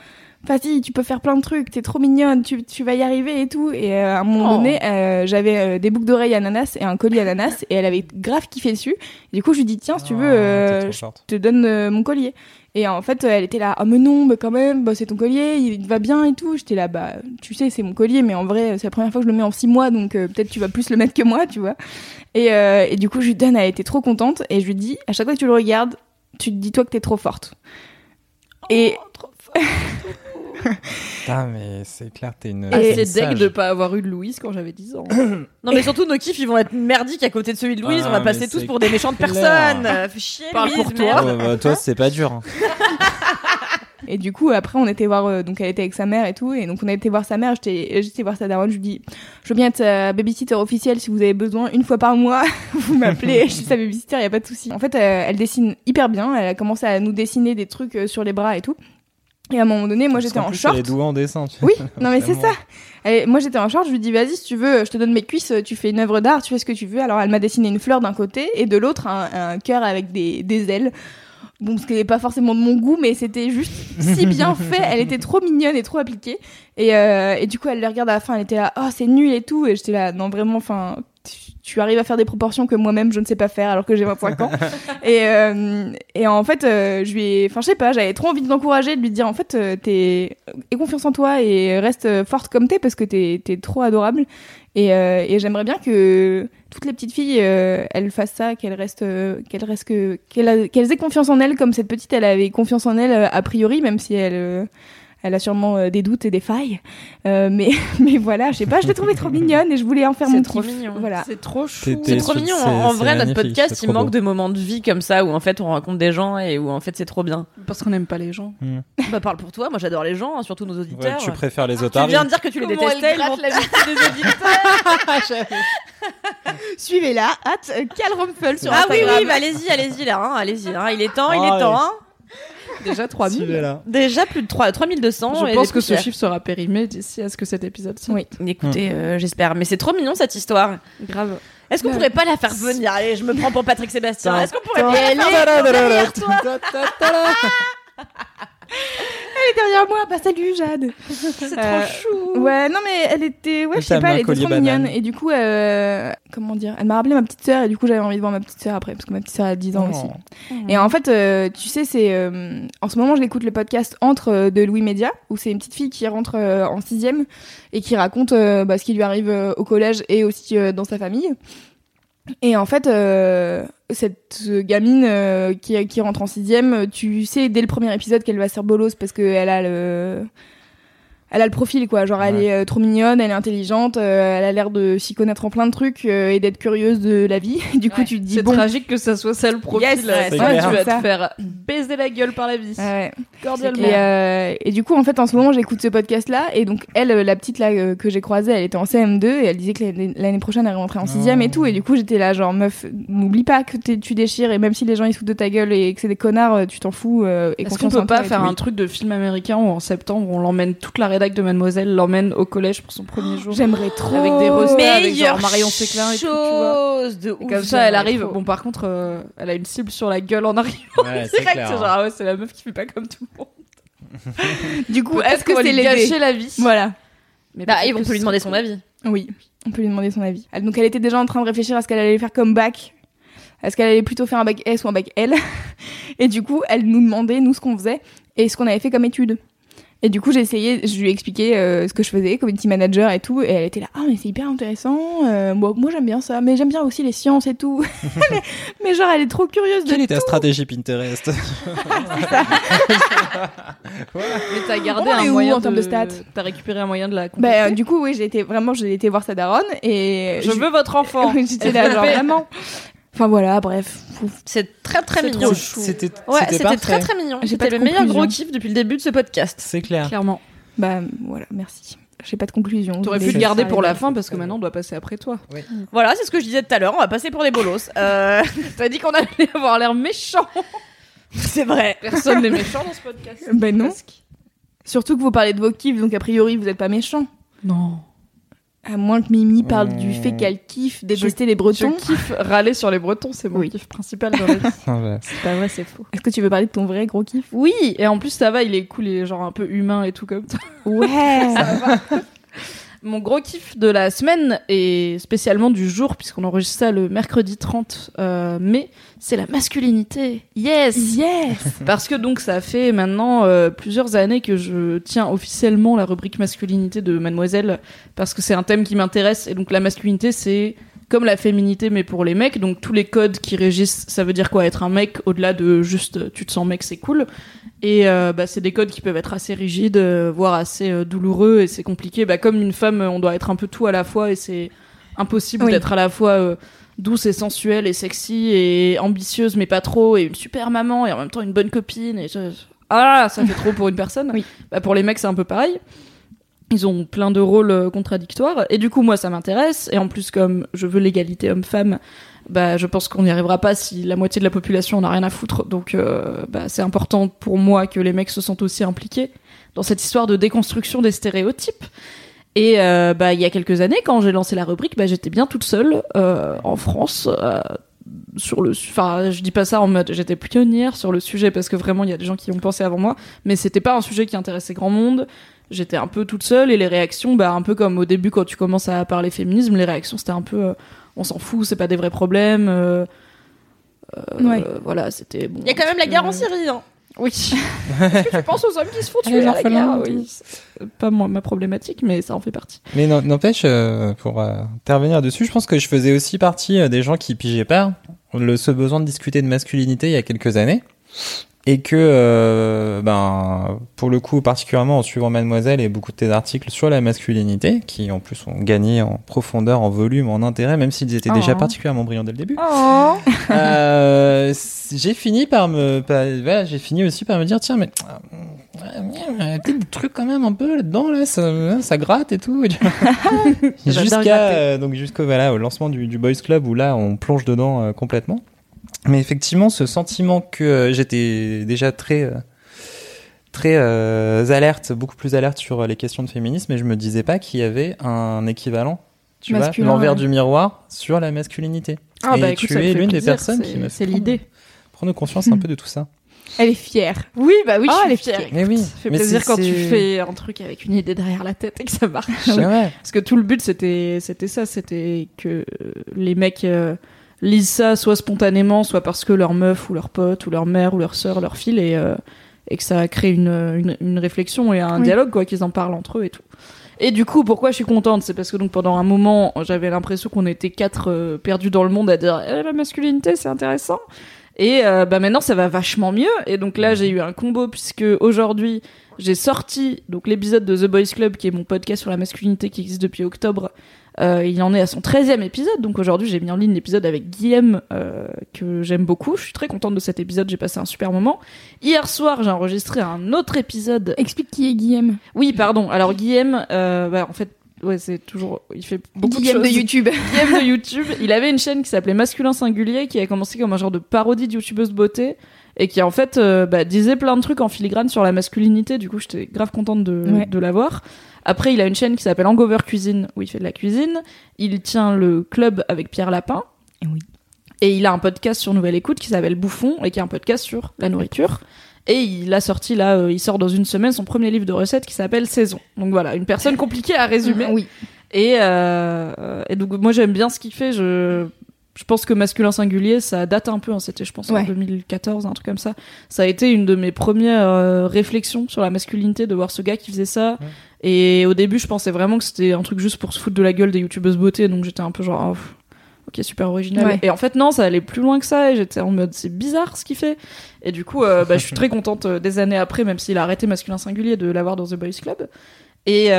S1: Vas-y, tu peux faire plein de trucs, t'es trop mignonne, tu, tu vas y arriver et tout. Et euh, à un moment
S2: Oh.
S1: donné, euh, j'avais euh, des boucles d'oreilles ananas et un collier ananas et elle avait grave kiffé dessus. Et du coup, je lui dis tiens, si tu veux,
S3: Oh, trop
S1: je
S3: forte.
S1: te donne mon collier. Et en fait, elle était là, ah mais non, mais quand même, bah, c'est ton collier, il va bien et tout. J'étais là, bah tu sais, c'est mon collier, mais en vrai, c'est la première fois que je le mets en six mois, donc peut-être tu vas plus le mettre que moi, tu vois. Et, et du coup, je lui donne, elle était trop contente, et je lui dis, à chaque fois que tu le regardes, tu te dis toi que t'es trop forte. Et
S3: Putain, mais c'est clair, t'es une.
S1: Et-
S4: Ah, c'est deg de pas avoir eu de Louise quand j'avais 10 ans.
S2: Non, mais surtout, nos kiffs, ils vont être merdiques à côté de celui de Louise.
S3: Ah,
S2: on va passer tous pour des méchantes
S3: clair.
S2: personnes. Euh, Fais chier,
S4: Parle
S2: Louise,
S4: pour toi.
S2: merde.
S3: Ouais, bah, toi, c'est pas dur. hein.
S1: Et du coup, après, on était voir, euh, donc elle était avec sa mère et tout, et donc on a été voir sa mère, j'étais j'étais voir sa daronne, je lui dis, je veux bien être babysitter officielle si vous avez besoin, une fois par mois, vous m'appelez, je suis sa babysitter, y a pas de souci. En fait, euh, elle dessine hyper bien, elle a commencé à nous dessiner des trucs euh, sur les bras et tout. Et à un moment donné, moi j'étais en short.
S3: Elle est en dessin. tu
S1: Oui, non mais c'est ça. Et moi j'étais en short, je lui dis vas-y si tu veux, je te donne mes cuisses, tu fais une œuvre d'art, tu fais ce que tu veux. Alors elle m'a dessiné une fleur d'un côté et de l'autre un, un cœur avec des, des ailes. Bon, ce qui n'est pas forcément de mon goût, mais c'était juste si bien fait. Elle était trop mignonne et trop appliquée. Et, euh, et du coup, elle le regarde à la fin, elle était là, oh c'est nul et tout. Et j'étais là, non vraiment, enfin, tu, arrives à faire des proportions que moi-même je ne sais pas faire alors que j'ai 25 ans. et, euh, et en fait, euh, je lui ai, enfin je sais pas, j'avais trop envie de l'encourager, de lui dire en fait, euh, t'es, aie confiance en toi et reste forte comme t'es parce que t'es, t'es trop adorable. Et, et j'aimerais bien que toutes les petites filles, euh, elles fassent ça, qu'elles restent, euh, qu'elles restent que, qu'elles, aient confiance en elles, comme cette petite, elle avait confiance en elle euh, a priori, même si elle, elle a sûrement euh, des doutes et des failles. Euh, mais, mais voilà, je sais pas, je l'ai trouvée trop mignonne et je voulais en faire
S2: C'est
S1: mon
S2: trop
S1: kiff.
S2: mignon.
S1: Voilà.
S4: C'est trop chou.
S2: C'est trop mignon.
S3: c'est-
S2: En vrai, notre podcast, il manque
S3: beau.
S2: de moments de vie comme ça où en fait on rencontre des gens et où en fait c'est trop bien.
S4: Parce qu'on n'aime pas les gens.
S2: Bah parle pour toi, moi j'adore les gens, hein, surtout nos
S3: Ouais,
S2: auditeurs.
S3: tu préfères les
S2: Tu
S3: otaries.
S2: viens de dire que tu les
S4: Comment
S2: détestais,
S4: elle gratte la vie des auditeurs
S1: Suivez-la, hâte, Cal Rumpel sur
S2: Ah oui,
S1: Instagram.
S2: oui, bah allez-y, allez-y là, hein, allez-y. hein, il est temps, il
S3: Ah,
S2: est
S3: ouais.
S2: temps. Hein.
S4: Déjà 3000.
S3: Suivez-la.
S2: Déjà plus de 3, 3200.
S4: Je
S2: et
S4: pense que ce chiffre sera périmé d'ici à ce que cet épisode sorte.
S1: Oui.
S2: Écoutez, euh, j'espère. Mais c'est trop mignon cette histoire.
S4: Grave.
S2: Est-ce qu'on pourrait pas la faire venir? Allez, je me prends pour Patrick Sébastien. Est-ce qu'on pourrait pas la faire venir toi?
S1: Elle est derrière moi, bah salut Jade.
S2: C'est
S1: Euh,
S2: trop chou.
S1: Ouais, non mais elle était, ouais, je sais pas, elle était trop
S3: banane.
S1: mignonne. Et du coup, euh, comment dire, elle m'a rappelé ma petite sœur et du coup j'avais envie de voir ma petite sœur après parce que ma petite sœur a 10 ans aussi.
S3: Oh.
S1: Et en fait, euh, tu sais, c'est euh, en ce moment, je l'écoute le podcast Entre euh, de Louis Média, où c'est une petite fille qui rentre euh, en sixième et qui raconte euh, bah, ce qui lui arrive euh, au collège et aussi euh, dans sa famille. Et en fait, euh, cette gamine euh, qui, qui rentre en sixième, tu sais dès le premier épisode qu'elle va se faire bolos parce qu'elle a le elle a le profil quoi genre elle est euh, trop mignonne elle est intelligente euh, elle a l'air de s'y connaître en plein de trucs euh, et d'être curieuse de la vie du coup
S2: Ouais.
S1: tu te dis
S4: C'est
S1: bon
S4: tragique que ça soit ça le profil.
S1: Yes,
S4: là.
S3: c'est
S4: Ça,
S3: clair.
S4: tu vas
S1: Ça.
S4: te faire baiser la gueule par la vie. Cordialement.
S1: Et, euh, et du coup, en fait, en ce moment, j'écoute ce podcast-là. Et donc, elle, la petite là que j'ai croisée, elle était en CM2 et elle disait que l'année prochaine, elle rentrait en sixième
S3: Oh.
S1: et tout. Et du coup, j'étais là, genre, meuf, n'oublie pas que tu déchires. Et même si les gens ils se foutent de ta gueule et que c'est des connards, tu t'en fous. euh, et
S4: Est-ce qu'on peut pas faire un truc de film américain où en septembre on l'emmène toute la rédac de Mademoiselle l'emmène au collège pour son premier jour
S1: J'aimerais trop.
S4: Avec des rostas, avec genre Marion Séclin et tout, tu vois.
S2: chose de
S4: Et
S2: ouf,
S4: comme ça, elle arrive.
S2: trop.
S4: Bon, par contre, euh, elle a une cible sur la gueule en arrivant.
S3: Ouais,
S4: C'est
S3: c'est
S4: vrai que
S3: clair.
S4: c'est genre, ah ouais, c'est la meuf qui fait pas comme tout le monde.
S1: Du coup, est-ce que c'est
S4: gâcher la vie
S1: Voilà.
S4: Mais
S2: Bah, et on peut lui demander son avis.
S1: Oui, on peut lui demander son avis. Donc elle était déjà en train de réfléchir à ce qu'elle allait faire comme bac. Est-ce qu'elle allait plutôt faire un bac S ou un bac L? Et du coup, elle nous demandait, nous, ce qu'on faisait et ce qu'on avait fait comme études. Et du coup, j'ai essayé, je lui ai expliqué euh, ce que je faisais, community manager et tout, et elle était là, ah mais c'est hyper intéressant, euh, moi, moi j'aime bien ça, mais j'aime bien aussi les sciences et tout. mais, mais genre, elle est trop curieuse de
S3: Quelle est ta
S1: tout.
S3: stratégie Pinterest
S4: Mais t'as gardé
S1: On
S4: un
S1: où
S4: moyen
S1: en termes de stats
S4: T'as récupéré un moyen de la
S1: Bah, euh, du coup, oui, j'ai été vraiment, j'ai été voir sa daronne et
S4: Je veux votre enfant.
S1: J'étais là, genre vraiment. Enfin voilà, bref.
S2: C'est très très mignon.
S4: trop chou.
S3: C'était
S2: Ouais,
S3: c'était
S2: très très mignon.
S1: J'ai pas
S2: C'était le meilleur gros kiff depuis le début de ce podcast.
S3: C'est clair.
S4: Clairement.
S1: Bah voilà, merci. J'ai pas de conclusion.
S4: T'aurais pu le garder pour la fin parce que maintenant on doit passer après toi.
S2: Voilà, c'est ce que je disais tout à l'heure. On va passer pour des bolos. Euh,
S4: T'as dit qu'on allait avoir l'air méchant.
S2: c'est vrai.
S4: Personne n'est méchant dans ce podcast.
S1: Ben non.
S4: Presque.
S1: Surtout que vous parlez de vos kiffs, donc a priori vous êtes pas méchant.
S4: Non.
S1: À moins que Mimi parle du fait qu'elle kiffe détester les Bretons.
S4: Je kiffe râler sur les Bretons, c'est mon
S1: Oui.
S4: kiff principal dans la vie. C'est pas vrai, c'est faux.
S1: Est-ce que tu veux parler de ton vrai gros kiff?
S4: Oui, et en plus ça va, il est cool, il est genre un peu humain et tout comme ça.
S1: Ouais.
S4: Mon gros kiff de la semaine et spécialement du jour, puisqu'on enregistre ça le mercredi 30 euh, mai, c'est la masculinité. Yes
S1: yes.
S4: Parce que donc ça fait maintenant euh, plusieurs années que je tiens officiellement la rubrique masculinité de Mademoiselle, parce que c'est un thème qui m'intéresse, et donc la masculinité c'est comme la féminité mais pour les mecs, donc tous les codes qui régissent, ça veut dire quoi? Être un mec au-delà de juste euh, tu te sens mec c'est cool, et euh, bah, c'est des codes qui peuvent être assez rigides, euh, voire assez euh, douloureux, et c'est compliqué, bah, comme une femme on doit être un peu tout à la fois, et c'est impossible
S1: Oui.
S4: d'être à la fois... douce et sensuelle et sexy et ambitieuse mais pas trop et une super maman et en même temps une bonne copine et je- ah ça fait trop pour une personne.
S1: Oui.
S4: bah, pour les mecs c'est un peu pareil ils ont plein de rôles euh, contradictoires et du coup moi ça m'intéresse et en plus comme je veux l'égalité homme-femme bah je pense qu'on n'y arrivera pas si la moitié de la population en a rien à foutre donc euh, bah c'est important pour moi que les mecs se sentent aussi impliqués dans cette histoire de déconstruction des stéréotypes. Et euh, bah il y a quelques années, quand j'ai lancé la rubrique, bah j'étais bien toute seule en France. sur le, enfin, je dis pas ça en mode j'étais pionnière sur le sujet parce que vraiment il y a des gens qui ont pensé avant moi, mais c'était pas un sujet qui intéressait grand monde. J'étais un peu toute seule et les réactions, bah un peu comme au début quand tu commences à parler féminisme, les réactions c'était un peu euh, on s'en fout, c'est pas des vrais problèmes. euh, euh,
S1: Ouais.
S4: voilà, c'était bon.
S2: Il y a quand même la guerre en Syrie. Hein.
S4: Oui. Est-ce que tu penses aux hommes qui se font tuer
S3: les
S4: à la guerre? Oui. Pas moi, ma problématique, mais ça en fait partie.
S3: Mais n'empêche, euh, pour euh, intervenir dessus, je pense que je faisais aussi partie euh, des gens qui pigeaient pas le, ce besoin de discuter de masculinité il y a quelques années. Et que, euh, ben, pour le coup, particulièrement en suivant Mademoiselle et beaucoup de tes articles sur la masculinité, qui en plus ont gagné en profondeur, en volume, en intérêt, même s'ils étaient déjà
S4: Oh.
S3: particulièrement brillants dès le début.
S1: Oh.
S3: Euh, j'ai fini par me, par- voilà, j'ai fini aussi par me dire tiens mais euh, des trucs quand même un peu là-dedans là, ça, ça gratte et tout. Jusqu'à euh, donc jusqu'au voilà au lancement du, du Boys Club où là on plonge dedans euh, complètement. Mais effectivement ce sentiment que euh, j'étais déjà très euh, très euh, alerte, beaucoup plus alerte sur les questions de féminisme, et je me disais pas qu'il y avait un équivalent. Tu
S1: Masculin,
S3: vois, l'envers
S1: ouais.
S3: du miroir sur la masculinité.
S4: Ah
S3: Et
S4: bah
S3: tu
S4: écoute, ça me
S3: es
S4: fait
S3: l'une des
S4: plaisir,
S3: personnes
S4: c'est-
S3: qui me
S4: C'est
S3: fait
S4: l'idée.
S3: Prendre conscience un peu de tout ça.
S1: Elle est fière.
S4: Oui, bah oui,
S1: Oh,
S4: je
S1: elle est
S4: fière.
S1: fière.
S3: Mais oui,
S4: Ça fait
S3: mais
S4: plaisir quand tu fais un truc avec une idée derrière la tête et que ça marche.
S3: C'est vrai.
S4: Parce que tout le but, c'était, c'était ça, c'était que les mecs euh, lisent ça soit spontanément, soit parce que leur meuf ou leur pote ou leur mère ou leur sœur leur file et, euh, et que ça crée une, une, une réflexion et un
S1: Oui.
S4: dialogue, quoi, qu'ils en parlent entre eux et tout. Et du coup, pourquoi je suis contente? C'est parce que donc pendant un moment, j'avais l'impression qu'on était quatre euh, perdus dans le monde à dire Eh, la masculinité, c'est intéressant. Et euh, bah maintenant, ça va vachement mieux. Et donc là, j'ai eu un combo puisque aujourd'hui, j'ai sorti donc l'épisode de The Boys Club, qui est mon podcast sur la masculinité qui existe depuis octobre. Euh, il en est à son 13e épisode, donc aujourd'hui j'ai mis en ligne l'épisode avec Guillaume euh, que j'aime beaucoup. Je suis très contente de cet épisode, j'ai passé un super moment. Hier soir j'ai enregistré un autre épisode.
S1: Explique qui est Guillaume.
S4: Oui, pardon. Alors Guillaume, euh, bah, en fait, ouais, c'est toujours, il fait beaucoup
S1: Guillaume
S4: de
S1: de
S4: choses.
S1: YouTube.
S4: Guillaume de YouTube. Il avait une chaîne qui s'appelait Masculin Singulier, qui a commencé comme un genre de parodie de youtubeuse beauté, et qui en fait euh, bah, disait plein de trucs en filigrane sur la masculinité. Du coup, j'étais grave contente de,
S1: Ouais.
S4: de l'avoir. Après, il a une chaîne qui s'appelle Hangover Cuisine, où il fait de la cuisine. Il tient le club avec Pierre Lapin.
S1: Oui.
S4: Et il a un podcast sur Nouvelle Écoute qui s'appelle Bouffon, et qui est un podcast sur la nourriture. Et il a sorti là, euh, il sort dans une semaine son premier livre de recettes qui s'appelle Saison. Donc voilà, une personne compliquée à résumer.
S1: Oui.
S4: Et, euh, et donc moi j'aime bien ce qu'il fait. Je, je pense que masculin singulier, ça date un peu. hein, C'était je pense en
S1: Ouais.
S4: 2014, un truc comme ça. Ça a été une de mes premières euh, réflexions sur la masculinité de voir ce gars qui faisait ça.
S3: Ouais.
S4: Et au début je pensais vraiment que c'était un truc juste pour se foutre de la gueule des youtubeuses beauté. Donc j'étais un peu genre... oh, pff, Ok, super original.
S1: Ouais.
S4: Et en fait, non, ça allait plus loin que ça. Et j'étais en mode, c'est bizarre ce qu'il fait. Et du coup, euh, bah, je suis très contente euh, des années après, même s'il a arrêté masculin singulier, de l'avoir dans The Boys Club. Et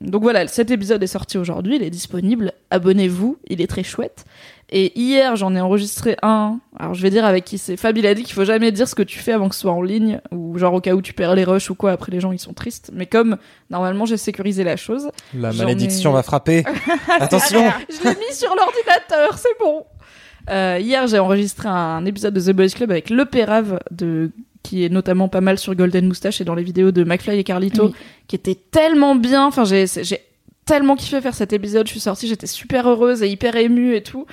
S4: donc voilà, cet épisode est sorti aujourd'hui, il est disponible. Abonnez-vous, il est très chouette. Et hier, j'en ai enregistré un. Alors je vais dire avec qui c'est. Fab, il a dit qu'il faut jamais dire ce que tu fais avant que ce soit en ligne, ou genre au cas où tu perds les rushs ou quoi. Après, les gens ils sont tristes. Mais comme normalement j'ai sécurisé la chose,
S3: La malédiction
S4: ai-
S3: va frapper. Attention.
S4: je l'ai mis sur l'ordinateur, c'est bon. Euh, hier, j'ai enregistré un épisode de The Boys Club avec Le Pérave, de qui est notamment pas mal sur Golden Moustache et dans les vidéos de McFly et Carlito,
S1: Oui.
S4: qui était tellement bien. Enfin, j'ai tellement kiffé faire cet épisode. Je suis sortie, j'étais super heureuse et hyper émue et tout.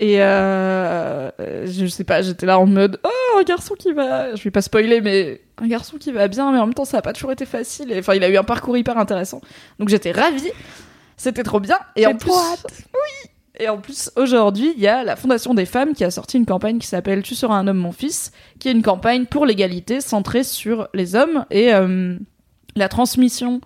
S4: Et euh, euh, je sais pas, j'étais là en mode oh un garçon qui va, je vais pas spoiler, mais un garçon qui va bien, mais en même temps ça a pas toujours été facile. Et enfin, il a eu un parcours hyper intéressant. Donc j'étais ravie. C'était trop bien. Et en plus,
S1: hâte.
S4: oui. Et en plus, aujourd'hui, il y a la Fondation des femmes qui a sorti une campagne qui s'appelle Tu seras un homme, mon fils, qui est une campagne pour l'égalité centrée sur les hommes et euh, la transmission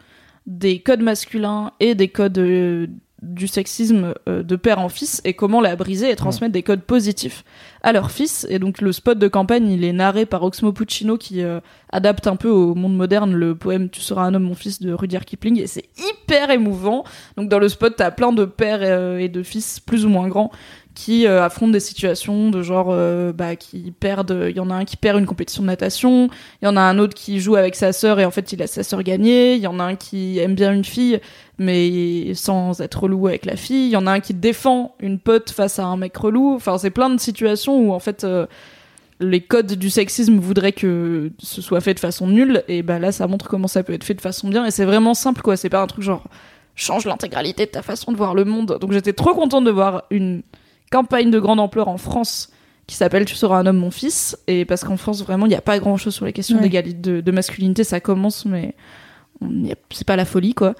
S4: des codes masculins et des codes euh, du sexisme euh, de père en fils et comment la briser et transmettre des codes positifs à leur fils. Et donc le spot de campagne, il est narré par Oxmo Puccino qui euh, adapte un peu au monde moderne le poème Tu seras un homme, mon fils de Rudyard Kipling et c'est hyper émouvant. Donc dans le spot, t'as plein de pères euh, et de fils plus ou moins grands qui euh, affrontent des situations de genre euh, bah, qui perdent. Il y en a un qui perd une compétition de natation, il y en a un autre qui joue avec sa sœur et en fait il a sa sœur gagner. Il y en a un qui aime bien une fille mais sans être relou avec la fille. Il y en a un qui défend une pote face à un mec relou. Enfin c'est plein de situations où en fait euh, les codes du sexisme voudraient que ce soit fait de façon nulle et bah là ça montre comment ça peut être fait de façon bien et c'est vraiment simple quoi c'est pas un truc genre change l'intégralité de ta façon de voir le monde donc j'étais trop contente de voir une campagne de grande ampleur en France qui s'appelle Tu seras un homme mon fils. Et parce qu'en France vraiment il n'y a pas grand chose sur les questions
S1: Ouais.
S4: d'égalité de, de masculinité. Ça commence mais c'est pas la folie quoi.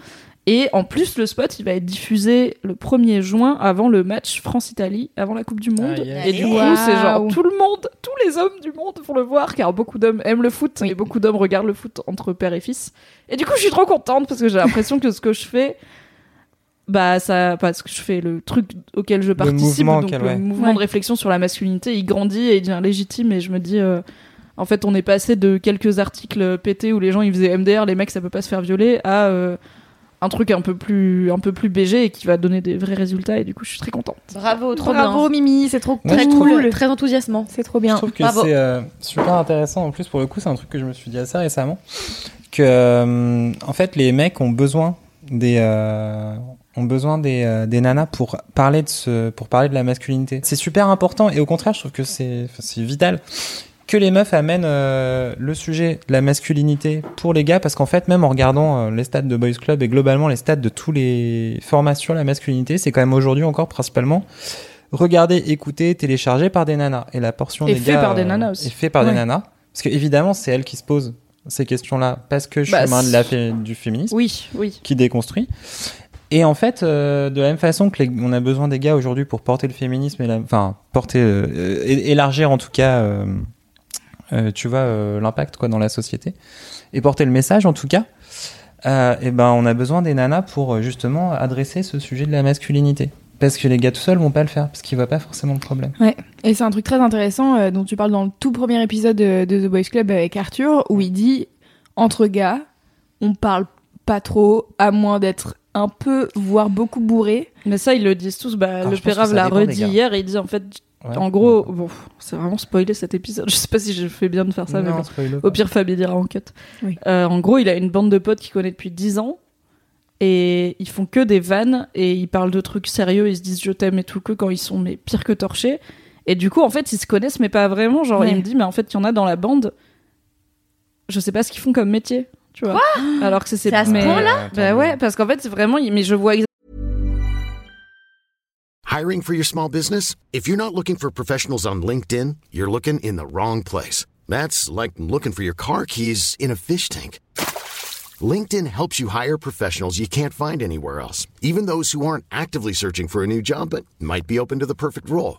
S4: Et en plus le spot il va être diffusé le 1er juin avant le match France-Italie avant la Coupe du Monde.
S3: Ah, yes.
S4: et du coup c'est genre tout le monde tous les hommes du monde vont le voir car beaucoup d'hommes aiment le foot et beaucoup d'hommes regardent le foot entre père et fils. Et du coup je suis trop contente parce que j'ai l'impression que ce que je fais bah ça parce que je fais le truc auquel je participe
S3: mouvement
S4: donc le
S3: ouais.
S4: mouvement
S1: Ouais.
S4: de réflexion sur la masculinité il grandit et il devient légitime et je me dis euh, en fait on est passé de quelques articles pétés où les gens ils faisaient MDR les mecs ça peut pas se faire violer à euh, un truc un peu plus un peu plus BG et qui va donner des vrais résultats et du coup je suis très contente
S2: Bravo, trop
S1: Bravo Mimi, c'est trop
S3: je
S2: Très
S3: trouve-
S2: cool, très enthousiasmant.
S1: C'est trop
S3: Je
S1: bien.
S3: trouve que
S2: Bravo.
S3: c'est euh, super intéressant. En plus, pour le coup, c'est un truc que je me suis dit assez récemment. Que, euh, en fait, les mecs ont besoin des, euh, ont besoin des, euh, des nanas pour parler de ce, pour parler de la masculinité. C'est super important et au contraire, je trouve que c'est, vital que les meufs amènent euh, le sujet de la masculinité pour les gars parce qu'en fait même en regardant euh, les stats de Boys Club et globalement les stats de tous les formats sur la masculinité c'est quand même aujourd'hui encore principalement regardé, écouté, téléchargé par des nanas et la portion
S4: Et
S3: des
S4: fait
S3: gars
S4: par des
S3: euh,
S4: nanas aussi.
S3: est fait par des nanas parce que évidemment c'est elles qui se posent ces questions-là parce que je
S4: Bah,
S3: suis main de la du féminisme
S4: oui oui
S3: qui déconstruit. Et en fait, euh, de la même façon que on a besoin des gars aujourd'hui pour porter le féminisme et la, enfin porter, euh, élargir en tout cas, euh, tu vois, l'impact quoi dans la société et porter le message en tout cas. Et ben, on a besoin des nanas pour justement adresser ce sujet de la masculinité. Parce que les gars tout seuls vont pas le faire, parce qu'ils voient pas forcément le problème.
S1: Et c'est un truc très intéressant dont tu parles dans le tout premier épisode de, de The Boys Club avec Arthur, où il dit entre gars, on parle pas trop, à moins d'être un peu, voire beaucoup bourré.
S4: mais ça ils le disent tous bah,
S3: Alors,
S4: le Pérave l'a redit hier et il dit en fait
S3: Ouais.
S4: en gros bon c'est vraiment spoilé cet épisode je sais pas si je fais bien de faire ça mais bon. Au pire, Fabien dira en cut.
S1: Oui.
S4: Euh, en gros, il a une bande de potes qu'il connaît depuis 10 ans. Et ils font que des vannes. Et ils parlent de trucs sérieux. Ils se disent je t'aime et tout que quand ils sont mais pire que torchés. Et du coup, en fait, ils se connaissent, mais pas vraiment. Genre,
S1: Ouais.
S4: il me dit, mais en fait, il y en a dans la bande. Je sais pas ce qu'ils font comme métier. Tu vois. Alors que c'est
S2: C'est à ce
S4: mais-
S2: point-là euh,
S4: Bah ouais, parce qu'en fait, c'est vraiment. Mais je vois
S5: Hiring for your small business? If you're not looking for professionals on LinkedIn, you're looking in the wrong place. That's like looking for your car keys in a fish tank. LinkedIn helps you hire professionals you can't find anywhere else, even those who aren't actively searching for a new job but might be open to the perfect role.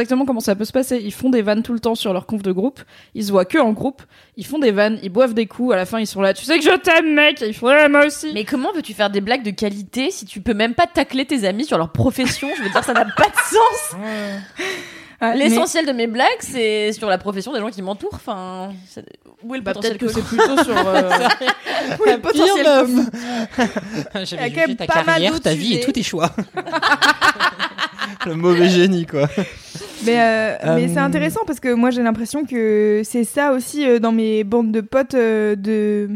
S4: Exactement comment ça peut se passer. Ils font des vannes tout le temps sur leur conf de groupe. Ils se voient que en groupe. Ils font des vannes, ils boivent des coups. À la fin, ils sont là. Tu sais que je t'aime, mec. Et ils font ouais, moi aussi.
S2: Mais comment veux-tu faire des blagues de qualité si tu peux même pas tacler tes amis sur leur profession? Je veux dire, ça n'a pas de sens.
S1: Ah, mais-
S2: L'essentiel de mes blagues, c'est sur la profession des gens qui m'entourent. Enfin, c'est- où est le
S4: Bah,
S2: potentiel
S4: que c'est plutôt sur. euh,
S2: Où est le potentiel
S3: J'avais
S1: Il y a quand même pas mal d'autres sujets.
S3: tes choix. Le mauvais génie, quoi.
S1: Mais, euh, mais
S3: Euh,
S1: c'est intéressant parce que moi j'ai l'impression que c'est ça aussi euh, dans mes bandes de potes euh, de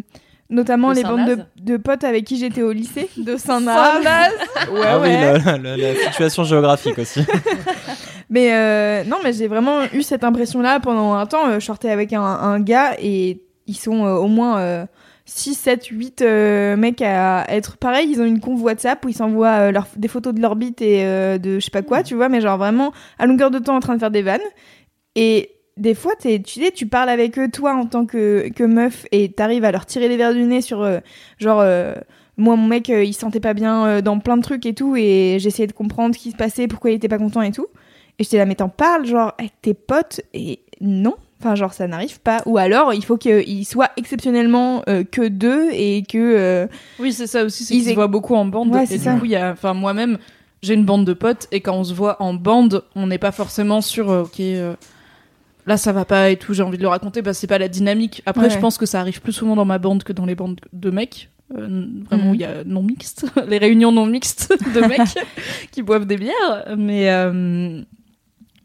S1: notamment
S2: De
S1: les bandes de, de potes avec qui j'étais au lycée de Saint-Naz. ouais
S3: ah oui,
S1: ouais.
S3: la, la- la situation géographique aussi.
S1: Mais euh, non mais j'ai vraiment eu cette impression là pendant un temps euh, je sortais avec un, un gars et ils sont euh, au moins euh, 6 7 8 euh, mecs à être pareil, ils ont une conf WhatsApp où ils s'envoient euh, des photos de leur bite et euh, de je sais pas quoi, tu vois, mais genre vraiment à longueur de temps en train de faire des vannes. Et des fois, t'es, tu sais, tu parles avec eux, toi, en tant que, que meuf, et t'arrives à leur tirer les verres du nez sur, euh, genre, euh, moi, mon mec, euh, il se sentait pas bien euh, dans plein de trucs et tout, et j'essayais de comprendre ce qui se passait, pourquoi il était pas content et tout. Et j'étais là, mais t'en parles, genre, avec tes potes, et non. Enfin, genre, ça n'arrive pas. Ou alors, il faut qu'ils soient exceptionnellement euh, que deux, et que... euh,
S4: Oui, c'est ça aussi, c'est
S1: Ils
S4: qu'ils se voient beaucoup en bande.
S1: Ouais,
S4: et
S1: c'est
S4: du
S1: ça.
S4: coup, il y a, enfin, moi-même, j'ai une bande de potes, et quand on se voit en bande, on n'est pas forcément sur, euh, ok, euh, là ça va pas et tout, j'ai envie de le raconter, parce que c'est pas la dynamique. Après,
S1: Ouais.
S4: je pense que ça arrive plus souvent dans ma bande que dans les bandes de mecs. Euh, vraiment,
S1: Mhm.
S4: il y a non mixtes, les réunions non mixtes de mecs qui boivent des bières, mais euh,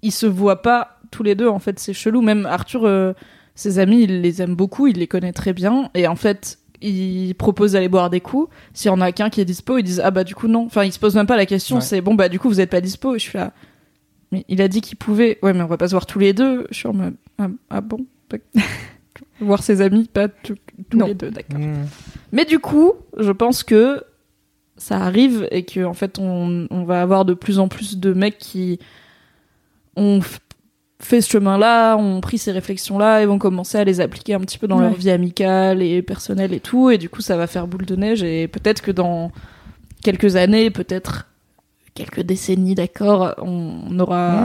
S4: ils se voient pas tous les deux. En fait, c'est chelou. Même Arthur, euh, ses amis, il les aime beaucoup, il les connaît très bien. Et en fait, il propose d'aller boire des coups. S'il y en a qu'un qui est dispo, ils disent ah bah du coup non. Enfin, ils se posent même pas la question.
S3: Ouais.
S4: C'est bon bah du coup vous êtes pas dispo. Et je suis là. Mais il a dit qu'il pouvait. Ouais, mais on va pas se voir tous les deux. Je suis en mode ah, ah bon. voir ses amis, pas tous tous
S1: Non.
S4: les deux, d'accord.
S3: Mm.
S4: Mais du coup, je pense que ça arrive et que en fait, on, on va avoir de plus en plus de mecs qui ont fait ce chemin-là, ont pris ces réflexions-là et vont commencer à les appliquer un petit peu dans leur vie amicale et personnelle et tout. Et du coup, ça va faire boule de neige et peut-être que dans quelques années, peut-être quelques décennies, d'accord, on, on aura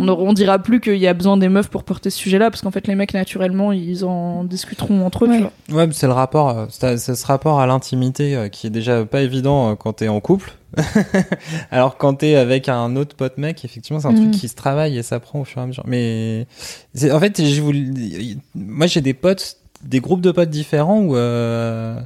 S4: on, aura- on dira plus qu'il y a besoin des meufs pour porter ce sujet-là, parce qu'en fait, les mecs, naturellement, ils en discuteront entre eux,
S1: Ouais.
S4: tu vois.
S3: Ouais, mais c'est le rapport, euh, c'est c'est ce rapport à l'intimité euh, qui est déjà pas évident euh, quand t'es en couple. Alors quand t'es avec un autre pote mec, effectivement, c'est un
S1: Mm.
S3: truc qui se travaille et ça prend au fur et à mesure. Mais en fait, je vous, moi j'ai des potes, des groupes de potes différents où euh,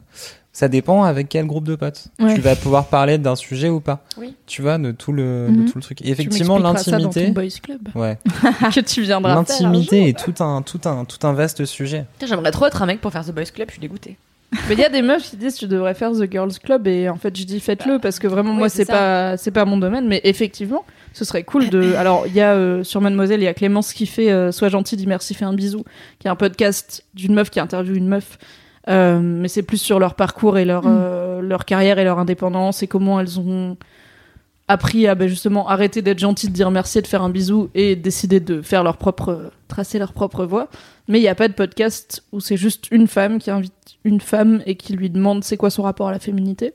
S3: ça dépend avec quel groupe de potes.
S1: Ouais.
S3: Tu vas pouvoir parler d'un sujet ou pas.
S2: Oui.
S3: Tu vois, de tout le,
S1: Mhm.
S3: de tout le truc. Et effectivement, l'intimité.
S4: ton boys club
S3: Ouais.
S4: que tu viendras
S3: L'intimité est tout un, tout un, tout un vaste sujet.
S2: J'aimerais trop être un mec pour faire The Boys Club, je suis dégoûtée.
S4: Mais il y a des meufs qui disent tu devrais faire The Girls Club et en fait je dis faites-le parce que vraiment
S2: oui,
S4: moi
S2: c'est
S4: pas c'est pas mon domaine. Mais effectivement ce serait cool de alors il y a euh, sur Mademoiselle il y a Clémence qui fait euh, Sois gentil dis merci fais un bisou qui est un podcast d'une meuf qui interviewe une meuf. Euh, mais c'est plus sur leur parcours et leur
S1: Mm.
S4: euh, leur carrière et leur indépendance et comment elles ont appris à ben, justement arrêter d'être gentilles, de dire merci de faire un bisou et décider de faire leur propre tracer leur propre voie. Mais il n'y a pas de podcast où c'est juste une femme qui invite une femme et qui lui demande c'est quoi son rapport à la féminité.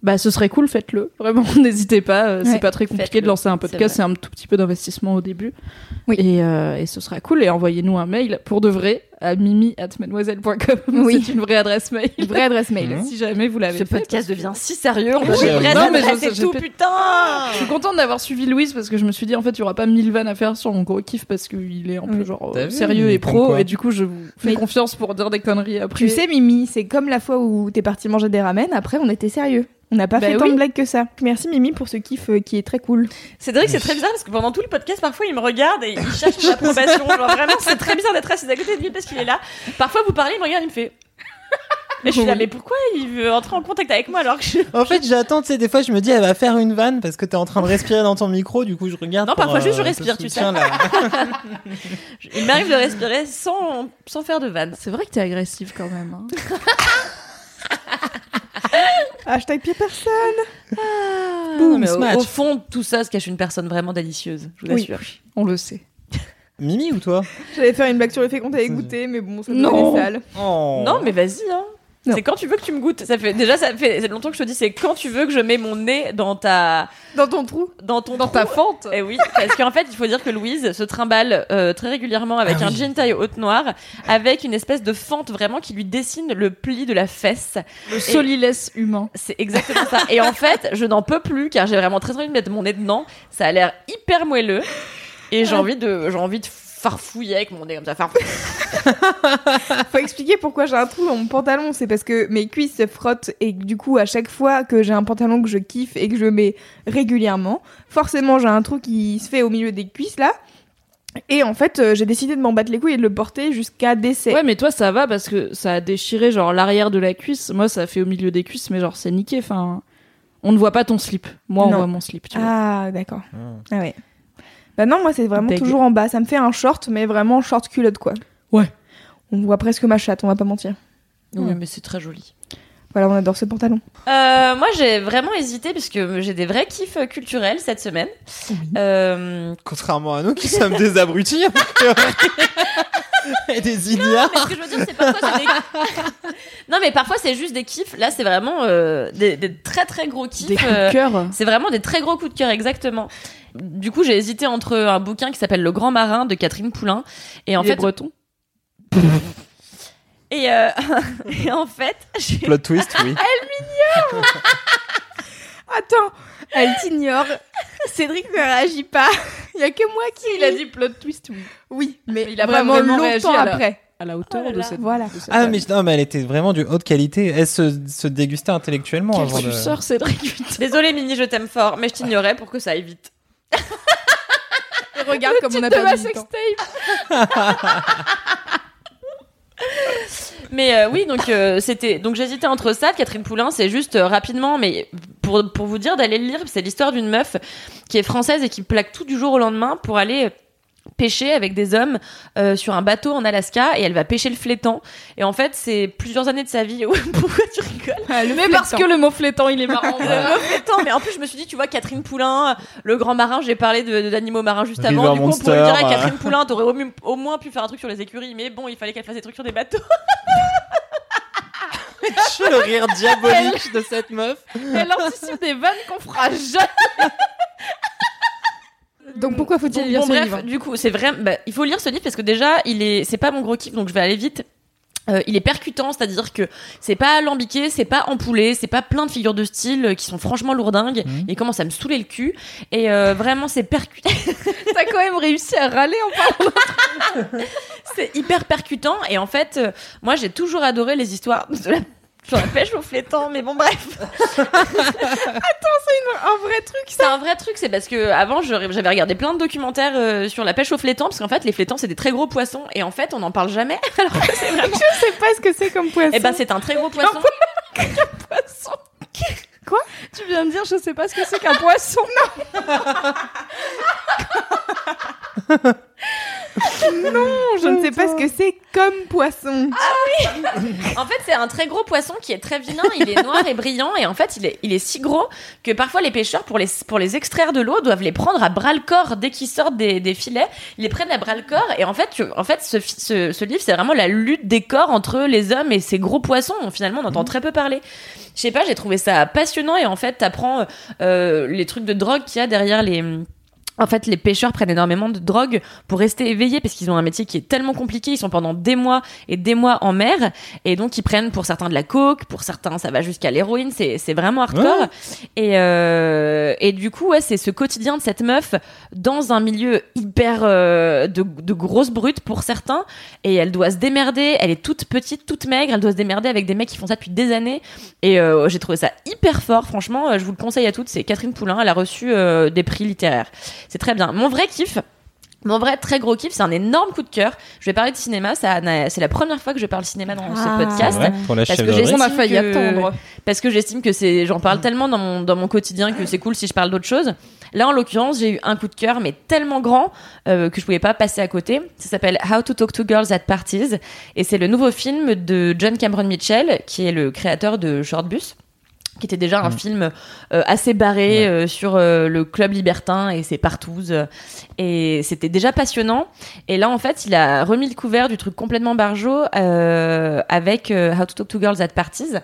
S4: Bah ce serait cool, faites-le. Vraiment, n'hésitez pas. euh,
S1: Ouais,
S4: c'est pas très compliqué de lancer un podcast. C'est un tout petit peu d'investissement au début.
S1: Oui.
S4: Et, euh, et ce sera cool. Et envoyez-nous un mail pour de vrai à mimi at mademoiselle.com.
S1: Oui.
S4: C'est une vraie adresse mail.
S1: Une vraie adresse mail.
S4: Si jamais vous l'avez
S2: Ce
S4: fait.
S2: podcast devient si sérieux, on
S4: Oui, non, mais
S2: tout, putain
S4: Je suis contente d'avoir suivi Louise parce que je me suis dit en fait il y aura pas mille vannes à faire sur mon gros kiff parce qu'il est un peu
S1: Oui.
S4: genre euh, sérieux et pro et du coup je vous fais
S1: Mais-
S4: confiance pour dire des conneries après.
S1: Tu sais, Mimi, c'est comme la fois où t'es parti manger des ramen. Après, on était sérieux. On n'a pas
S4: Bah
S1: fait tant de blagues que ça. Merci Mimi pour ce kiff euh, qui est très cool.
S2: Cédric, c'est très bizarre parce que pendant tout le podcast, parfois il me regarde et il cherche mon approbation. Genre vraiment, c'est très bizarre d'être assis à côté de lui parce qu'il est là. Parfois, vous parlez, il me regarde, il me fait. Et je suis là, mais pourquoi il veut entrer en contact avec moi alors que je.
S3: En fait, j'attends, tu sais, des fois, je me dis, elle va faire une vanne parce que t'es en train de respirer dans ton micro, du coup, je regarde.
S2: Non,
S3: pour,
S2: parfois, juste, je
S3: euh,
S2: respire, tu sais. Il m'arrive de respirer sans, sans faire de vanne.
S4: C'est vrai que t'es agressive quand même. hein.
S1: Hashtag pied personne.
S3: Boom,
S2: mais au, fond, tout ça se cache une personne vraiment délicieuse, je vous
S1: Oui.
S2: assure.
S4: On le sait.
S3: Mimi ou toi
S1: J'allais faire une blague sur le fait qu'on t'avait goûté, mais bon, ça
S4: Non.
S1: devenait sale.
S3: Oh.
S2: Non, mais vas-y, hein. C'est quand tu veux que tu me goûtes. Ça fait déjà ça fait longtemps que je te dis c'est quand tu veux que je mets mon nez dans ta
S1: Dans ton trou.
S2: dans ton
S4: Dans
S2: trou.
S4: ta fente.
S2: Et oui, parce qu'en fait, il faut dire que Louise se trimballe euh, très régulièrement avec
S3: Ah
S2: un
S3: oui.
S2: jean taille haute noire, avec une espèce de fente vraiment qui lui dessine le pli de la fesse.
S4: Le solilès humain.
S2: C'est exactement ça. Et en fait, je n'en peux plus car j'ai vraiment très envie de mettre mon nez dedans. Ça a l'air hyper moelleux et j'ai envie de, j'ai envie de farfouiller avec mon nez comme ça. farfouiller.
S1: Faut expliquer pourquoi j'ai un trou dans mon pantalon. C'est parce que mes cuisses se frottent et du coup, à chaque fois que j'ai un pantalon que je kiffe et que je mets régulièrement, forcément, j'ai un trou qui se fait au milieu des cuisses là. Et en fait, euh, j'ai décidé de m'en battre les couilles et de le porter jusqu'à décès.
S4: Ouais, mais toi ça va parce que ça a déchiré genre l'arrière de la cuisse. Moi ça fait au milieu des cuisses, mais genre c'est niqué. Enfin, on ne voit pas ton slip. Moi on
S1: Non.
S4: voit mon slip. Tu vois.
S1: Ah, d'accord.
S3: Ah.
S1: Ah ouais. Bah non, moi c'est vraiment
S4: Deg.
S1: toujours en bas. Ça me fait un short, mais vraiment short culotte quoi.
S4: Ouais.
S1: On voit presque ma chatte, on va pas mentir.
S2: Oui, mais c'est très joli.
S1: Voilà, on adore ce pantalon.
S2: Euh, moi, j'ai vraiment hésité parce que j'ai des vrais kiffs euh, culturels cette semaine. Euh,
S3: Contrairement à nous qui sommes des abrutis. Et des idiots.
S2: mais ce que je veux dire, c'est parfois c'est des... non, mais parfois c'est juste des kiffs. Là, c'est vraiment euh, des, des très très gros kiffs.
S4: Des coups
S2: euh,
S4: de cœur.
S2: C'est vraiment des très gros coups de cœur, exactement. Du coup, j'ai hésité entre un bouquin qui s'appelle Le Grand Marin de Catherine Poulain et en
S4: Les
S2: fait
S4: Bretons.
S2: et, euh, et en fait, j'ai-
S3: Plot twist, oui.
S1: Attends, elle t'ignore. Cédric ne réagit pas. Il y a que moi qui.
S4: Il a dit plot twist, oui.
S1: oui, mais
S4: Il a
S1: vraiment,
S4: vraiment
S1: longtemps
S4: à la-
S1: après.
S4: À la hauteur
S2: Oh là
S4: de cette.
S1: Voilà.
S4: de cette
S3: Ah, mais non, mais elle était vraiment de haute qualité. Elle se, se dégustait intellectuellement
S4: Quel
S3: avant de.
S4: suceur, Cédric.
S2: désolée Mini, je t'aime fort, mais je t'ignorais pour que ça aille vite.
S1: Regarde comme on a
S4: de ma
S1: perdu du temps.
S2: Mais euh, oui, donc euh, c'était donc j'hésitais entre ça, Catherine Poulain, c'est juste euh, rapidement, mais pour pour vous dire d'aller le lire, c'est l'histoire d'une meuf qui est française et qui plaque tout du jour au lendemain pour aller pêcher avec des hommes euh, sur un bateau en Alaska et elle va pêcher le flétan. Et en fait c'est plusieurs années de sa vie. Pourquoi tu rigoles
S1: Ah, le
S4: Mais parce que le mot flétan, il est marrant.
S2: le mot flétan mais en plus je me suis dit tu vois Catherine Poulain le grand marin j'ai parlé de- de- d'animaux marins juste
S3: River
S2: avant. Du coup on pourrait dire à. Catherine Poulain t'aurais au, au moins pu faire un truc sur les écuries mais bon il fallait qu'elle fasse des trucs sur des bateaux
S3: le rire diabolique de cette meuf.
S4: Elle anticipe des vannes qu'on fera jamais.
S1: Donc pourquoi faut-il lire
S2: bon,
S1: ce
S2: bref,
S1: livre?
S2: du coup, c'est vrai. bah, il faut lire ce livre parce que déjà, il est, c'est pas mon gros kiff, donc je vais aller vite. Euh, il est percutant, c'est-à-dire que c'est pas alambiqué, c'est pas empoulé, c'est pas plein de figures de style euh, qui sont franchement lourdingues.
S3: Mhm.
S2: Il commence à me saouler le cul et euh, vraiment c'est percutant.
S4: T'as quand même réussi à râler en parlant.
S2: c'est hyper percutant et en fait, euh, moi j'ai toujours adoré les histoires de la, sur la pêche au flétan, mais bon bref.
S1: Un vrai truc
S2: C'est un vrai truc, c'est parce que avant j'avais regardé plein de documentaires euh, sur la pêche au flétan parce qu'en fait les flétans c'est des très gros poissons et en fait on n'en parle jamais. Alors c'est vraiment.
S1: Je sais pas ce que c'est comme poisson.
S2: Eh ben c'est un très gros poisson.
S4: poisson. Quoi? Tu viens de dire, je sais pas ce que c'est qu'un poisson.
S1: je ne sais pas ce que c'est comme poisson.
S2: En fait, c'est un très gros poisson qui est très vilain. Il est noir et brillant et en fait, il est, il est si gros que parfois les pêcheurs, pour les, pour les extraire de l'eau, doivent les prendre à bras le corps dès qu'ils sortent des, des filets. Ils les prennent à bras le corps et en fait, tu- en fait, ce, ce, ce livre, c'est vraiment la lutte des corps entre les hommes et ces gros poissons. Finalement, on entend très peu parler. Je sais pas, j'ai trouvé ça passionnant et en fait, t'apprends euh, les trucs de drogue qu'il y a derrière les en fait, les pêcheurs prennent énormément de drogue pour rester éveillés parce qu'ils ont un métier qui est tellement compliqué. Ils sont pendant des mois et des mois en mer et donc ils prennent pour certains de la coke, pour certains ça va jusqu'à l'héroïne. C'est c'est vraiment hardcore. Et euh, et du coup, ouais, c'est ce quotidien de cette meuf dans un milieu hyper euh, de, de grosses brutes pour certains et elle doit se démerder. Elle est toute petite, toute maigre. Elle doit se démerder avec des mecs qui font ça depuis des années. Et euh, j'ai trouvé ça hyper fort. Franchement, euh, je vous le conseille à toutes. C'est Catherine Poulain. Elle a reçu euh, des prix littéraires. C'est très bien. Mon vrai kiff. Mon vrai très gros kiff, c'est un énorme coup de cœur. Je vais parler de cinéma, ça, c'est la première fois que je parle cinéma dans
S1: Ah.
S2: ce podcast.
S3: Ouais, pour la
S2: Parce que J'estime que- parce que j'estime que c'est j'en parle tellement dans mon dans mon quotidien que c'est cool si je parle d'autre chose. Là en l'occurrence, j'ai eu un coup de cœur mais tellement grand euh, que je pouvais pas passer à côté. Ça s'appelle How to Talk to Girls at Parties et c'est le nouveau film de John Cameron Mitchell qui est le créateur de Short Bus qui était déjà un
S3: Mm.
S2: film euh, assez barré euh, sur euh, le club libertin et ses partouzes et c'était déjà passionnant et là en fait il a remis le couvert du truc complètement barjot euh, avec How to Talk to Girls at Parties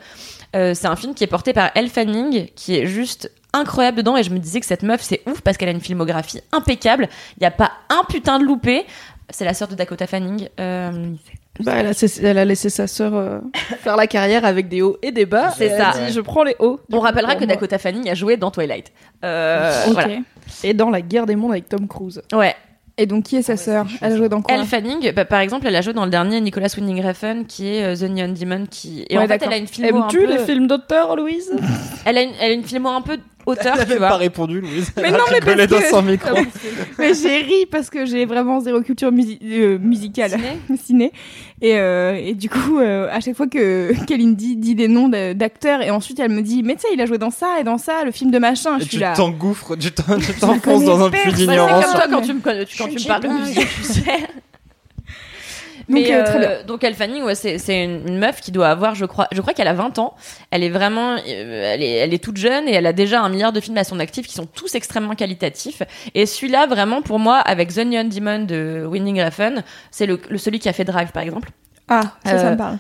S2: c'est un film qui est porté par Elle Fanning, qui est juste incroyable dedans. Et je me disais que cette meuf, c'est ouf parce qu'elle a une filmographie impeccable. Il n'y a pas un putain de loupé. C'est la sœur de Dakota Fanning.
S4: Bah, elle, a, elle a laissé sa sœur euh, faire la carrière avec des hauts et des bas.
S2: C'est ça.
S4: a dit, je prends les hauts.
S2: On rappellera que
S4: moi.
S2: Dakota Fanning a joué dans Twilight. Euh, voilà.
S4: Et dans la guerre des mondes avec Tom Cruise.
S2: Ouais.
S1: Et donc qui est sa sœur Elle a joué dans quoi
S2: Elle Fanning, bah, par exemple, elle a joué dans le dernier Nicolas Winding Refn, qui est euh, The Neon Demon, qui et
S1: Ouais,
S2: en fait, elle a une filmo un
S4: Aimes-tu
S2: peu...
S4: les films d'auteur, Louise?
S2: Elle a une, elle a une filmo un peu auteur,
S3: Elle pas répondu, Louise.
S1: Mais non, mais parce
S3: dans
S1: que-
S3: son micro.
S1: Mais j'ai ri parce que j'ai vraiment zéro culture musi- euh, musicale,
S2: Ciné.
S1: ciné. Et, euh, et du coup, euh, à chaque fois que Kalindi dit des noms d'acteurs, et ensuite elle me dit, mais tu sais, il a joué dans ça et dans ça, le film de machin. Je suis
S3: tu
S1: là.
S3: t'engouffres, tu t'en- tu t'enfonces dans un puits d'ignorance.
S2: c'est comme toi quand
S1: mais-
S2: tu me, quand tu me parles de musique, tu sais.
S1: Donc,
S2: Mais
S1: euh, très
S2: euh, donc Elle Fanning, ouais, c'est une, meuf qui doit avoir, je crois, je crois qu'elle a 20 ans. Elle est vraiment, euh, elle est, elle est toute jeune et elle a déjà un milliard de films à son actif qui sont tous extrêmement qualitatifs. Et celui-là, vraiment, pour moi, avec The Neon Demon de Winning Refn, c'est le, le- celui qui a fait Drive, par exemple.
S1: Ah, ça, ça
S2: Euh,
S1: me parle.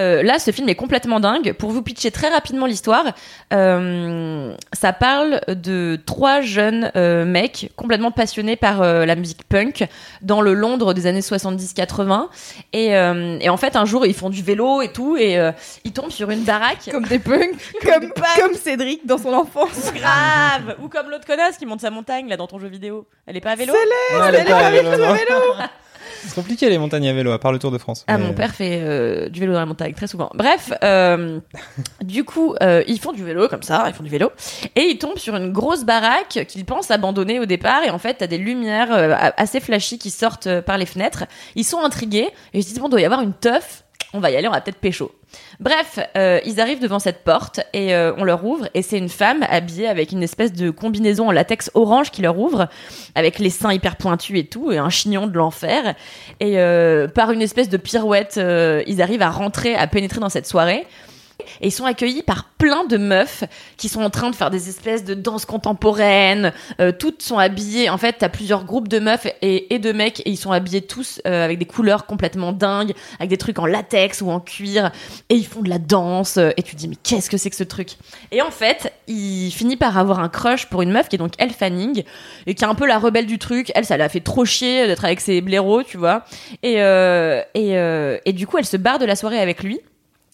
S2: Euh, là, ce film est complètement dingue. Pour vous pitcher très rapidement l'histoire, euh, ça parle de trois jeunes euh, mecs complètement passionnés par euh, la musique punk dans le Londres des années 70-80. Et, euh, et en fait, un jour, ils font du vélo et tout, et euh, ils tombent sur une baraque.
S1: Comme des punks, comme, comme Cédric dans son enfance.
S2: Grave Ou comme l'autre connasse qui monte sa montagne là dans ton jeu vidéo. Elle est pas à vélo
S3: Non, elle est pas à vélo. C'est compliqué les montagnes à vélo, à part le Tour de France.
S2: Ah,
S3: Mais-
S2: mon père fait euh, du vélo dans la montagne très souvent. Bref, euh, du coup, euh, ils font du vélo comme ça, ils font du vélo, et ils tombent sur une grosse baraque qu'ils pensent abandonner au départ. Et en fait, t'as des lumières euh, assez flashy qui sortent euh, par les fenêtres. Ils sont intrigués et ils se disent bon, doit y avoir une teuf. On va y aller, on va peut-être pécho. Bref, euh, ils arrivent devant cette porte et euh, on leur ouvre et c'est une femme habillée avec une espèce de combinaison en latex orange qui leur ouvre avec les seins hyper pointus et tout et un chignon de l'enfer et euh, par une espèce de pirouette ils arrivent à rentrer à pénétrer dans cette soirée et ils sont accueillis par plein de meufs qui sont en train de faire des espèces de danses contemporaines. Euh, toutes sont habillées. En fait, t'as plusieurs groupes de meufs et, de mecs et ils sont habillés tous euh, avec des couleurs complètement dingues, avec des trucs en latex ou en cuir et ils font de la danse. Et tu te dis mais qu'est-ce que c'est que ce truc? Et en fait, il finit par avoir un crush pour une meuf qui est donc Elle Fanning et qui est un peu la rebelle du truc. Elle, ça l'a fait trop chier d'être avec ses blaireaux, tu vois. Et euh, et et du coup, elle se barre de la soirée avec lui.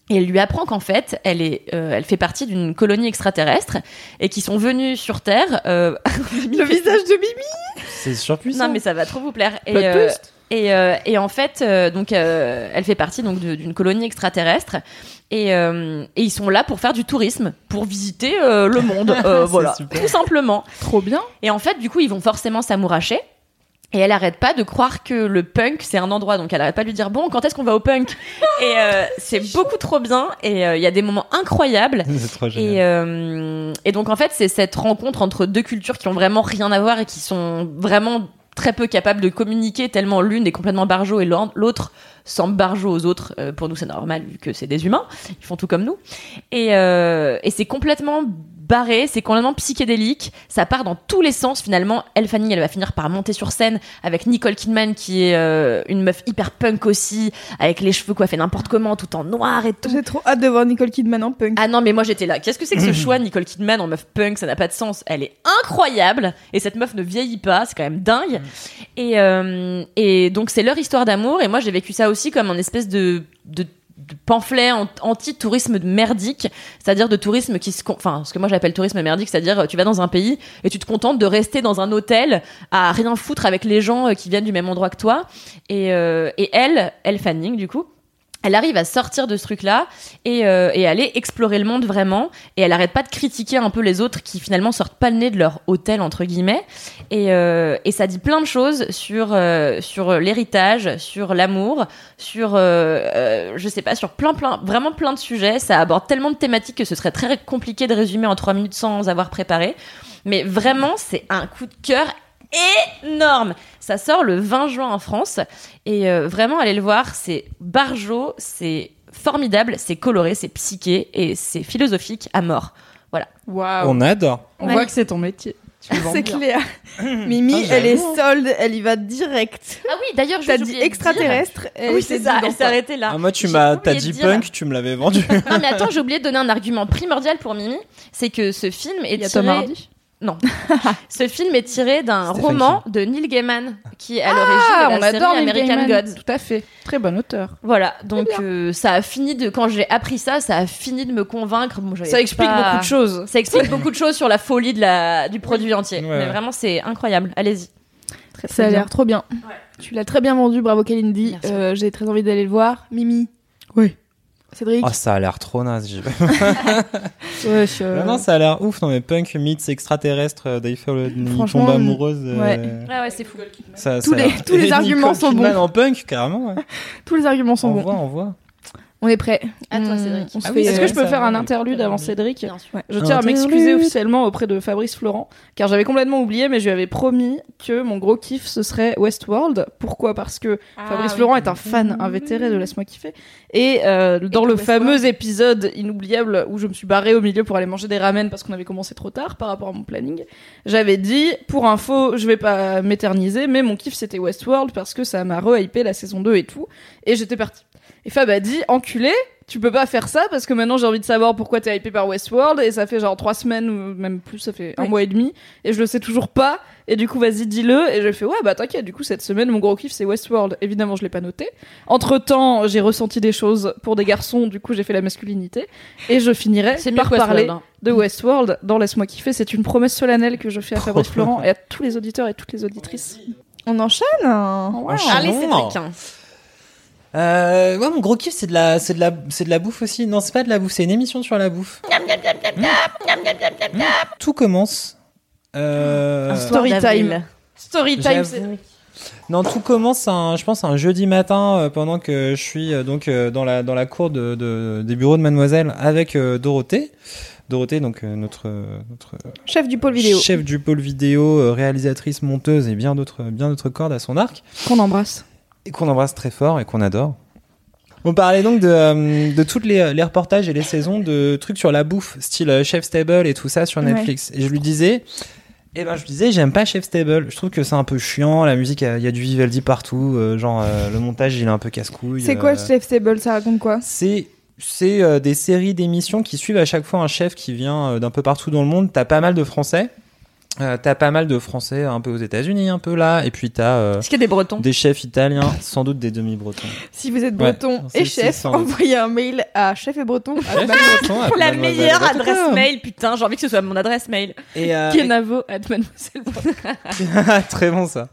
S2: Et elle lui apprend qu'en fait, elle est, euh, elle fait partie d'une colonie extraterrestre et qui sont venus sur Terre. Euh...
S4: Le visage de Mimi.
S3: C'est surpuissant.
S2: non, mais ça va trop vous plaire. Et, euh, et, euh, et en fait, euh, donc, euh, elle fait partie donc d'une colonie extraterrestre. Et, euh, et ils sont là pour faire du tourisme, pour visiter euh, le monde, euh, voilà,
S3: super.
S2: tout simplement.
S4: Trop bien.
S2: Et en fait, du coup, ils vont forcément s'amouracher. Et elle arrête pas de croire que le punk c'est un endroit, donc elle arrête pas de lui dire bon quand est-ce qu'on va au punk? Et euh, c'est beaucoup trop bien et euh, il y a des moments incroyables.
S3: Trop.
S2: Et, euh, et donc en fait c'est cette rencontre entre deux cultures qui ont vraiment rien à voir et qui sont vraiment très peu capables de communiquer tellement l'une est complètement barjo et l'autre semble barjo aux autres. Euh, pour nous c'est normal vu que c'est des humains, ils font tout comme nous. Et, euh, et c'est complètement barré, c'est complètement psychédélique, ça part dans tous les sens finalement. Elle Fanning, elle va finir par monter sur scène avec Nicole Kidman qui est euh, une meuf hyper punk aussi, avec les cheveux coiffés n'importe comment, tout en noir et tout.
S1: J'ai trop hâte de voir Nicole Kidman en punk.
S2: Ah non, mais moi j'étais là. Qu'est-ce que c'est que ce choix, Nicole Kidman en meuf punk? Ça n'a pas de sens. Elle est incroyable et cette meuf ne vieillit pas. C'est quand même dingue. Et, euh, et donc c'est leur histoire d'amour. Et moi j'ai vécu ça aussi comme un espèce de, de, de pamphlet an- anti-tourisme merdique, c'est-à-dire de tourisme qui se, enfin ce que moi j'appelle tourisme merdique, c'est-à-dire tu vas dans un pays et tu te contentes de rester dans un hôtel à rien foutre avec les gens euh, qui viennent du même endroit que toi. Et, euh, et elle, elle Fanning du coup. Elle arrive à sortir de ce truc-là et, euh, et aller explorer le monde vraiment. Et elle arrête pas de critiquer un peu les autres qui finalement sortent pas le nez de leur hôtel entre guillemets. Et, euh, et ça dit plein de choses sur euh, sur l'héritage, sur l'amour, sur euh, euh, je sais pas, sur plein plein vraiment plein de sujets. Ça aborde tellement de thématiques que ce serait très compliqué de résumer en trois minutes sans avoir préparé. Mais vraiment, c'est un coup de cœur énorme. Ça sort le 20 juin en France et euh, vraiment allez le voir, c'est barjo, c'est formidable, c'est coloré, c'est psyché et c'est philosophique à mort.
S4: Waouh.
S3: On adore.
S4: On
S2: Ouais.
S4: voit que c'est ton métier.
S1: C'est clair. Mimi,
S3: Ah,
S1: elle est solde, elle y va direct.
S2: Ah oui, d'ailleurs, je
S1: T'as
S2: vous
S1: dit extraterrestre.
S2: dire- Oui, c'est ça, elle s'est arrêtée là.
S3: Ah, moi, tu m'as, t'as dit
S2: dire-
S3: punk, tu me l'avais vendu.
S2: Non mais attends, j'ai oublié de donner un argument primordial pour Mimi, c'est que ce film est
S4: Il y a
S2: tiré
S4: Tom Hardy.
S2: Non. Ce film est tiré d'un roman de Neil Gaiman qui est à
S4: Ah,
S2: l'origine de la
S4: on adore
S2: série
S4: Neil
S2: American
S4: Gaiman.
S2: Gods.
S4: Tout à fait. Très bon auteur.
S2: Voilà, donc euh, ça a fini de quand j'ai appris ça, ça a fini de me convaincre. Bon,
S4: Ça explique
S2: pas-
S4: beaucoup de choses.
S2: Ça explique beaucoup de choses sur la folie de la du produit entier.
S3: Ouais,
S2: Mais vraiment c'est incroyable. Allez-y.
S4: Très, très
S1: Ça a
S4: bien.
S1: l'air trop bien. Tu l'as très bien vendu, bravo Kalindi. Euh, J'ai très envie d'aller le voir. Mimi.
S4: Oui.
S1: Cédric.
S3: Oh, ça a l'air trop naze. j'y vais.
S4: Ouais, je-
S3: Non, non, ça a l'air ouf. Non, mais punk, mythes extraterrestres, euh, Dayfall, une
S1: Franchement,
S3: tombe amoureuse. euh,
S1: ouais.
S2: Ah ouais, c'est fou.
S3: ça-
S1: Tous
S3: ça
S1: les- tous les arguments
S3: Nicole
S1: sont
S3: Kidman
S1: bons.
S3: en punk, carrément. ouais.
S1: Tous les arguments sont
S3: On
S1: bons.
S3: voit, on voit.
S1: On est prêt.
S2: À toi,
S1: On-
S2: Cédric.
S3: Ah oui,
S4: Est-ce
S1: euh,
S4: que je peux faire un interlude avant Cédric
S2: Bien sûr.
S4: Je tiens à m'excuser officiellement auprès de Fabrice Florent, car j'avais complètement oublié, mais je lui avais promis que mon gros kiff ce serait Westworld. Pourquoi? Parce que Fabrice Florent est un fan invétéré de Laisse-moi kiffer. Et euh, dans le
S1: Westworld-
S4: fameux épisode inoubliable où je me suis barrée au milieu pour aller manger des ramen parce qu'on avait commencé trop tard par rapport à mon planning, j'avais dit, pour info, je vais pas m'éterniser, mais mon kiff c'était Westworld parce que ça m'a re-hypé la saison 2 et tout. Et j'étais partie. Et Fab a dit enculé, tu peux pas faire ça parce que maintenant j'ai envie de savoir pourquoi t'es hypé par Westworld et ça fait genre trois semaines ou même plus, ça fait un mois et demi et je le sais toujours pas. Et du coup vas-y dis-le. Et je fais ouais bah t'inquiète du coup cette semaine mon gros kiff c'est Westworld. Évidemment je l'ai pas noté. Entre temps j'ai ressenti des choses pour des garçons du coup j'ai fait la masculinité. Et je finirai par parler de Westworld dans laisse-moi kiffer. C'est une promesse solennelle que je fais à Fabrice Florent et à tous les auditeurs et toutes les auditrices.
S1: On enchaîne? Wow.
S2: Allez c'est 15
S3: euh, ouais, mon gros kiff, c'est de la, c'est de la, c'est de la bouffe aussi. Non, c'est pas de la bouffe, c'est une émission sur la bouffe. Mmh. Tout commence. Euh,
S1: Story time. Story time. Cédric.
S3: Non, tout commence, un, je pense, un jeudi matin euh, pendant que je suis euh, donc euh, dans la dans la cour de, de- des bureaux de Mademoiselle avec euh, Dorothée. Dorothée, donc euh, notre notre
S1: Chef du pôle vidéo.
S3: chef du pôle vidéo, euh, réalisatrice, monteuse et bien d'autres bien d'autres cordes à son arc
S1: Qu'on embrasse.
S3: Et qu'on embrasse très fort et qu'on adore. On parlait donc de, euh, de toutes les, les reportages et les saisons de trucs sur la bouffe, style euh, Chef Stable et tout ça sur
S1: Ouais.
S3: Netflix. Et je lui disais, eh ben je lui disais, j'aime pas Chef Stable. Je trouve que c'est un peu chiant. La musique, il y a du Vivaldi partout. euh, genre euh, le montage, il est un peu casse-couille.
S1: C'est quoi
S3: euh,
S1: Chef Stable Ça raconte quoi?
S3: C'est c'est euh, des séries d'émissions qui suivent à chaque fois un chef qui vient euh, d'un peu partout dans le monde. T'as pas mal de Français. Euh, t'as pas mal de Français un peu aux États-Unis, un peu là, et puis t'as euh,
S2: Est-ce qu'il y a des Bretons
S3: des chefs italiens, sans doute des demi-bretons.
S1: Si vous êtes breton et
S3: c'est
S1: chef,
S3: sans doute.
S1: envoyez un mail à chef et breton.
S3: Chef et breton, à
S2: La
S3: mademoiselle
S2: meilleure
S3: Breton.
S2: adresse mail, putain, j'ai envie que ce soit mon adresse mail.
S3: Et, euh,
S1: Kenavo at mademoiselle.
S3: Très bon ça.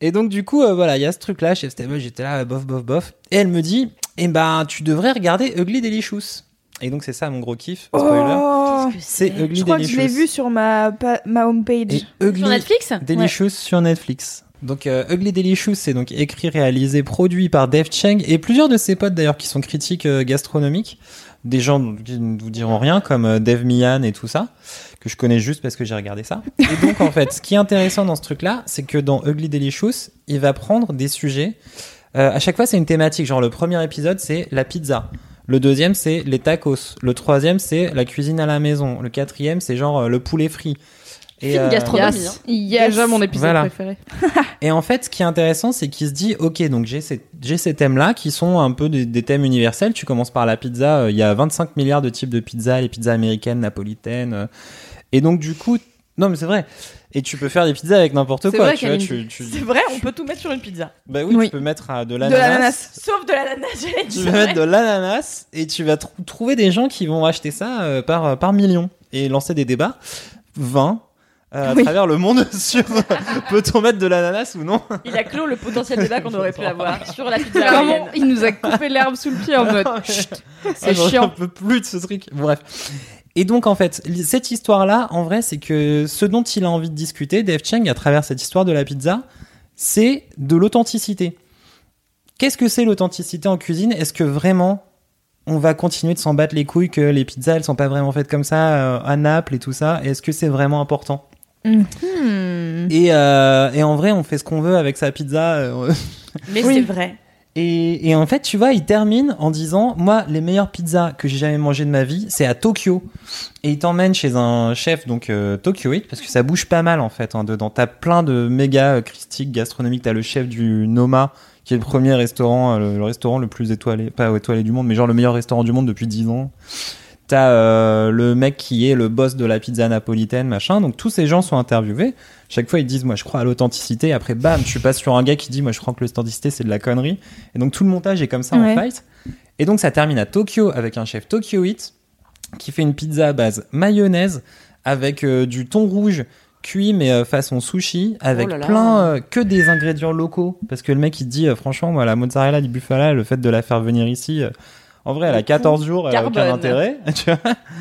S3: Et donc du coup, euh, voilà, il y a ce truc-là, Chef Stable, j'étais là, euh, bof, bof, bof. Et elle me dit, eh ben, tu devrais regarder Ugly Delicious. Et donc c'est ça mon gros kiff, spoiler.
S1: Oh
S3: c'est Ugly
S1: je crois que je l'ai vu sur ma, pa- ma homepage.
S3: Et Ugly
S2: Sur Netflix?
S3: Delicious sur Netflix. Donc euh, Ugly Delicious, c'est donc écrit, réalisé, produit par Dave Cheng et plusieurs de ses potes d'ailleurs qui sont critiques euh, gastronomiques. Des gens qui ne vous diront rien comme euh, Dave Mian et tout ça, que je connais juste parce que j'ai regardé ça. Et donc en fait, ce qui est intéressant dans ce truc-là, c'est que dans Ugly Delicious, il va prendre des sujets. euh, à chaque fois, c'est une thématique. Genre le premier épisode, c'est la pizza. Le deuxième, c'est les tacos. Le troisième, c'est la cuisine à la maison. Le quatrième, c'est genre euh, le poulet frit. Et,
S2: Film
S3: euh,
S2: gastronomie.
S4: Yes.
S2: hein.
S1: Yes.
S4: Déjà mon épisode
S3: Voilà.
S4: préféré.
S3: et en fait, ce qui est intéressant, c'est qu'il se dit, ok, donc j'ai ces, ces thèmes-là qui sont un peu des, des thèmes universels. Tu commences par la pizza. euh, Il y a 25 milliards de types de pizza, les pizzas américaines, napolitaines. euh, et donc du coup, non mais c'est vrai. Et tu peux faire des pizzas avec n'importe quoi.
S2: vrai
S3: tu vois,
S2: qu'Aline-
S3: tu, tu-
S2: C'est vrai, on peut tout mettre sur une pizza.
S3: Bah oui,
S1: Oui.
S3: tu peux mettre euh, de
S1: De
S3: l'ananas.
S2: Sauf de l'ananas, j'allais
S3: Tu vas mettre de l'ananas et tu vas trou- trouver des gens qui vont acheter ça euh, par, euh, par millions et lancer des débats. 20 euh, à
S1: Oui.
S3: travers le monde sur peut-on mettre de l'ananas ou non?
S2: Il a clos le potentiel débat qu'on aurait pu avoir sur la pizza
S4: Comment
S2: hawaïenne.
S4: il nous a coupé l'herbe sous le pied en mode Chut,
S3: Ah,
S4: c'est
S3: j'en
S4: chiant.
S3: peux plus de ce truc. Bref. Et donc, en fait, cette histoire-là, en vrai, c'est que ce dont il a envie de discuter, Dave Cheng, à travers cette histoire de la pizza, c'est de l'authenticité. Qu'est-ce que c'est l'authenticité en cuisine? Est-ce que vraiment on va continuer de s'en battre les couilles que les pizzas elles sont pas vraiment faites comme ça euh, à Naples et tout ça? Est-ce que c'est vraiment important?
S1: Hmm.
S3: et, euh, et en vrai, on fait ce qu'on veut avec sa pizza. euh,
S2: Mais
S1: Oui.
S2: c'est vrai.
S3: Et, et en fait, tu vois, il termine en disant Moi, les meilleures pizzas que j'ai jamais mangées de ma vie, c'est à Tokyo. Et il t'emmène chez un chef, donc euh, Tokyoite, parce que ça bouge pas mal en fait hein, dedans. T'as plein de méga euh, critiques gastronomiques. T'as le chef du Noma, qui est le premier restaurant, euh, le, restaurant le plus étoilé, pas étoilé du monde, mais genre le meilleur restaurant du monde depuis 10 ans. T'as euh, le mec qui est le boss de la pizza napolitaine, machin. Donc tous ces gens sont interviewés. Chaque fois, ils disent, moi, je crois à l'authenticité. Après, bam, tu passes sur un gars qui dit, moi, je crois que l'authenticité, c'est de la connerie. Et donc tout le montage est comme ça
S1: Ouais.
S3: en fight. Et donc ça termine à Tokyo avec un chef Tokyoite qui fait une pizza à base mayonnaise avec euh, du thon rouge cuit mais euh, façon sushi avec
S2: Oh là là.
S3: plein euh, que des ingrédients locaux parce que le mec il dit franchement moi la mozzarella di bufala le fait de la faire venir ici en vrai elle a 14 jours elle a aucun intérêt tu vois.